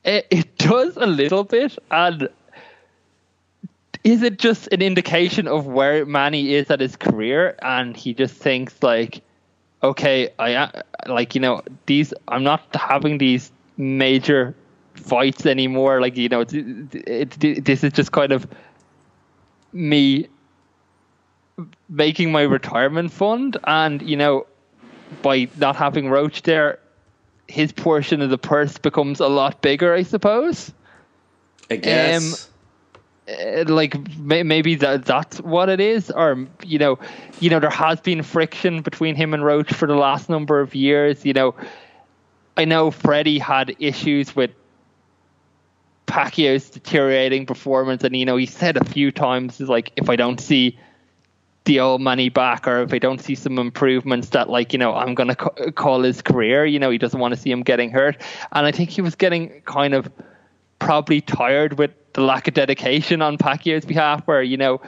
It, it does a little bit, and is it just an indication of where Manny is at his career, and he just thinks like, okay, I like you know these. I'm not having these major fights anymore. Like you know, it, it, this is just kind of me making my retirement fund, and you know, by not having Roach there, his portion of the purse becomes a lot bigger, I suppose. I guess. Um, uh, like maybe that that's what it is or you know you know there has been friction between him and Roach for the last number of years you know I know Freddie had issues with Pacquiao's deteriorating performance and you know he said a few times like if I don't see the old Manny back, or if I don't see some improvements that, like, you know, I'm going to ca- call his career. You know, he doesn't want to see him getting hurt. And I think he was getting kind of probably tired with the lack of dedication on Pacquiao's behalf, where, you know,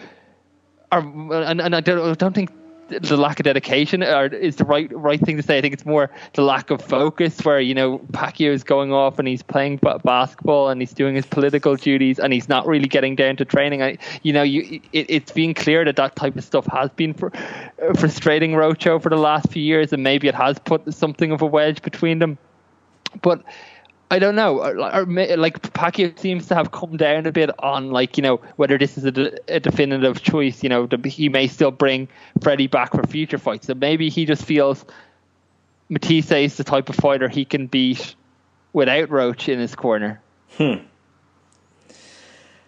or, and, and I don't, I don't think the lack of dedication or is the right right thing to say. I think it's more the lack of focus where you know Pacquiao is going off and he's playing basketball and he's doing his political duties and he's not really getting down to training. I, you know, you it, it's been clear that that type of stuff has been fr- uh, frustrating Roach for the last few years and maybe it has put something of a wedge between them. But I don't know. Or, like Pacquiao seems to have come down a bit on like you know whether this is a, a definitive choice. You know, he may still bring Freddie back for future fights. So maybe he just feels Matthysse is the type of fighter he can beat without Roach in his corner. Hmm.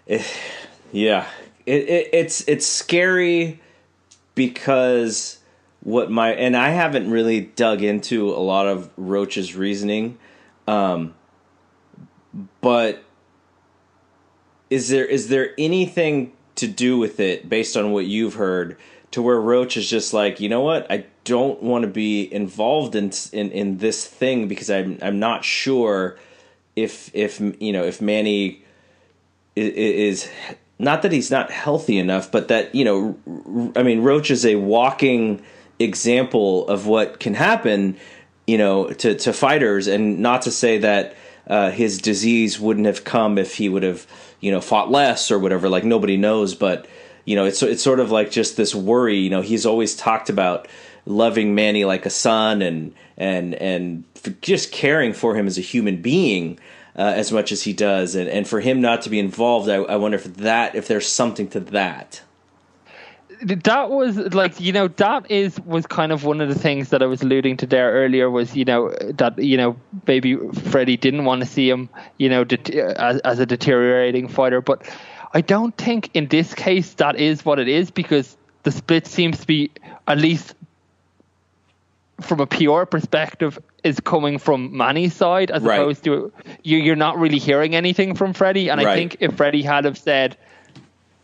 It, yeah, it, it, it's it's scary because what my and I haven't really dug into a lot of Roach's reasoning. Um, but is there is there anything to do with it based on what you've heard to where Roach is just like, you know what, I don't want to be involved in in, in this thing because I'm I'm not sure if if you know if Manny is, is not that he's not healthy enough, but that you know, I mean, Roach is a walking example of what can happen, you know, to to fighters, and not to say that uh, his disease wouldn't have come if he would have, you know, fought less or whatever. Like nobody knows, but you know, it's it's sort of like just this worry. You know, he's always talked about loving Manny like a son and and and just caring for him as a human being. Uh, as much as he does, and, and for him not to be involved, I, I wonder if that if there's something to that that was like you know that is was kind of one of the things that I was alluding to there earlier was you know that you know maybe Freddie didn't want to see him you know de- uh, as, as a deteriorating fighter but I don't think in this case that is what it is because the split seems to be at least from a PR perspective is coming from Manny's side as right. opposed to you, you're not really hearing anything from Freddie and right. I think if Freddie had have said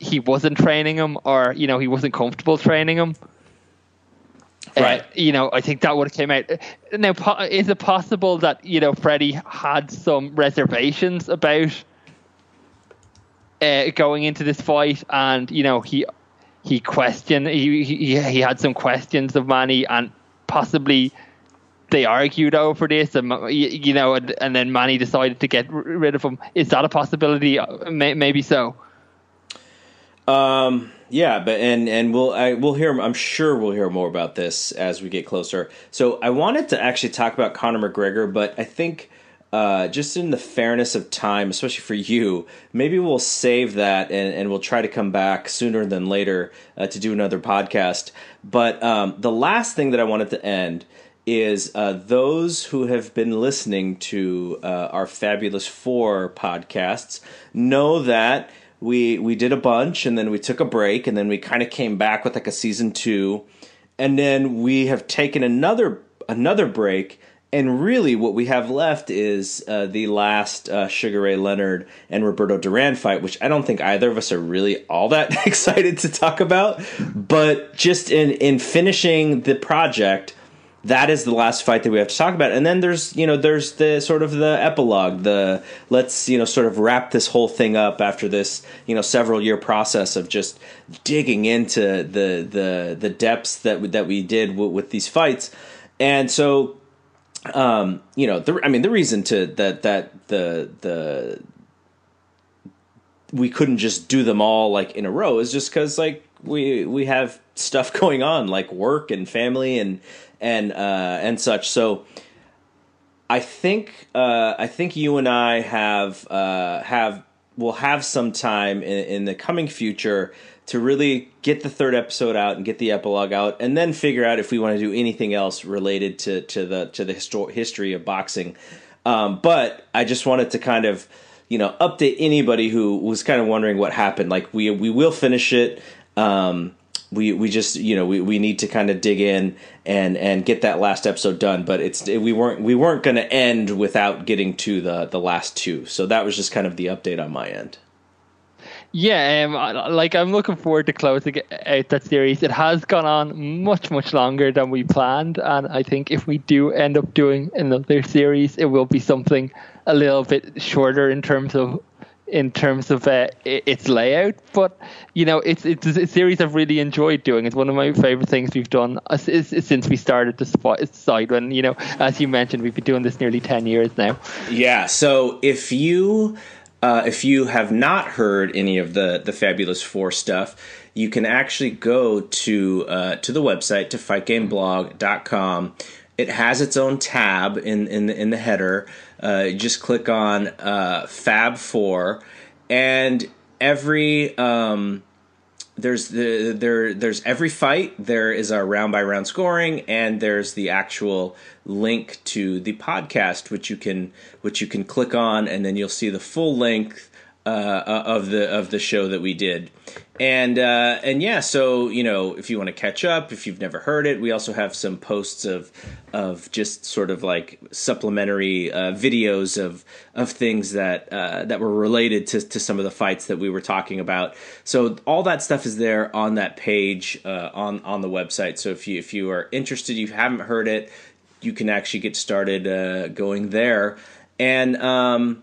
he wasn't training him or you know he wasn't comfortable training him. Uh, right. uh, you know i think that would have came out. Now is it possible that you know freddie had some reservations about uh, going into this fight and you know he he questioned he, he he had some questions of manny and possibly they argued over this and you know and, and then manny decided to get rid of him. Is that a possibility? Uh, maybe so um, yeah, but and and we'll I, we'll hear. I'm sure we'll hear more about this as we get closer. So I wanted to actually talk about Conor McGregor, but I think. Uh, just in the fairness of time, especially for you, maybe we'll save that and, and we'll try to come back sooner than later uh, to do another podcast. But um, the last thing that I wanted to end is uh, those who have been listening to uh, our Fabulous Four podcasts know that we we did a bunch and then we took a break and then we kind of came back with like a season 2 and then we have taken another another break and really what we have left is uh, the last uh, Sugar Ray Leonard and Roberto Duran fight which I don't think either of us are really all that excited to talk about. But just in in finishing the project that is the last fight that we have to talk about. And then there's you know there's the sort of the epilogue the let's you know sort of wrap this whole thing up after this you know several year process of just digging into the the the depths that that we did w- with these fights. And so um you know the i mean the reason to that that the the we couldn't just do them all like in a row is just because like we we have stuff going on like work and family and and uh, and such. So I think uh, I think you and I have uh, have will have some time in, in, the coming future to really get the third episode out and get the epilogue out, and then figure out if we want to do anything else related to to the to the histor- history of boxing. Um, but I just wanted to kind of you know update anybody who was kind of wondering what happened. Like we we will finish it. Um, we we just you know we, we need to kind of dig in and and get that last episode done but it's we weren't we weren't going to end without getting to the the last two so that was just kind of the update on my end Yeah, um, like I'm looking forward to closing out that series. It has gone on much, much longer than we planned, and I think if we do end up doing another series, it will be something a little bit shorter in terms of in terms of uh, its layout. But you know, it's it's a series I've really enjoyed doing. It's one of my favorite things we've done since we started the site. When you know, as you mentioned, we've been doing this nearly ten years now. Yeah. So if you uh, if you have not heard any of the the Fabulous Four stuff, you can actually go to uh, to the website to fightgameblog.com. It has its own tab in in the, in the header. Uh, just click on uh, Fab Four, and every um, there's the there there's every fight. There is a round by round scoring, and there's the actual link to the podcast, which you can which you can click on, and then you'll see the full length uh, uh, of the of the show that we did, and uh, and yeah, so you know if you want to catch up, if you've never heard it, we also have some posts of of just sort of like supplementary uh, videos of of things that uh, that were related to to some of the fights that we were talking about. So all that stuff is there on that page uh, on on the website. So if you if you are interested, you haven't heard it, you can actually get started going there, and. Um,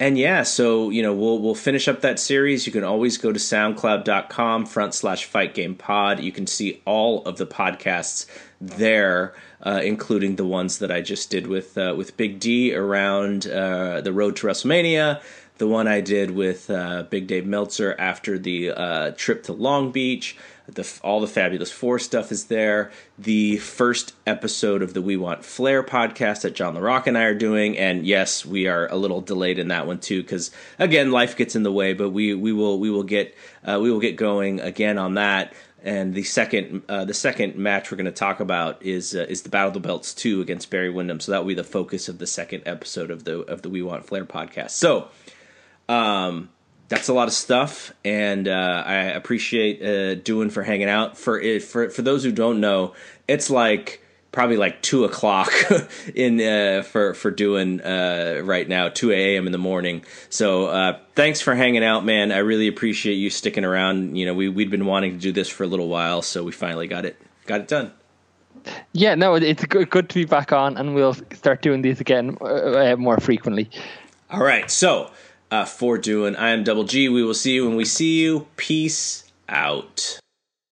and yeah, so you know we'll we'll finish up that series. You can always go to SoundCloud.com front slash Fight Game Pod. You can see all of the podcasts there, uh, including the ones that I just did with uh, with Big D around uh, the road to WrestleMania. The one I did with uh, Big Dave Meltzer after the uh, trip to Long Beach the, all the Fabulous Four stuff is there. The first episode of the We Want Flair podcast that John LaRock and I are doing, and yes, we are a little delayed in that one too because again, life gets in the way. But we we will we will get uh, we will get going again on that. And the second uh, the second match we're going to talk about is uh, is the Battle of the Belts two against Barry Windham. So that will be the focus of the second episode of the of the We Want Flair podcast. So. Um, that's a lot of stuff, and uh, I appreciate uh, Duan for hanging out. For it, for for those who don't know, it's like probably like two o'clock in uh, for for Duan uh, right now, two a.m. in the morning. So uh, thanks for hanging out, man. I really appreciate you sticking around. You know, we we'd been wanting to do this for a little while, so we finally got it got it done. Yeah, no, it's good, good to be back on, and we'll start doing these again uh, uh, more frequently. All right, so uh, for Duan. I am Double G. We will see you when we see you. Peace out.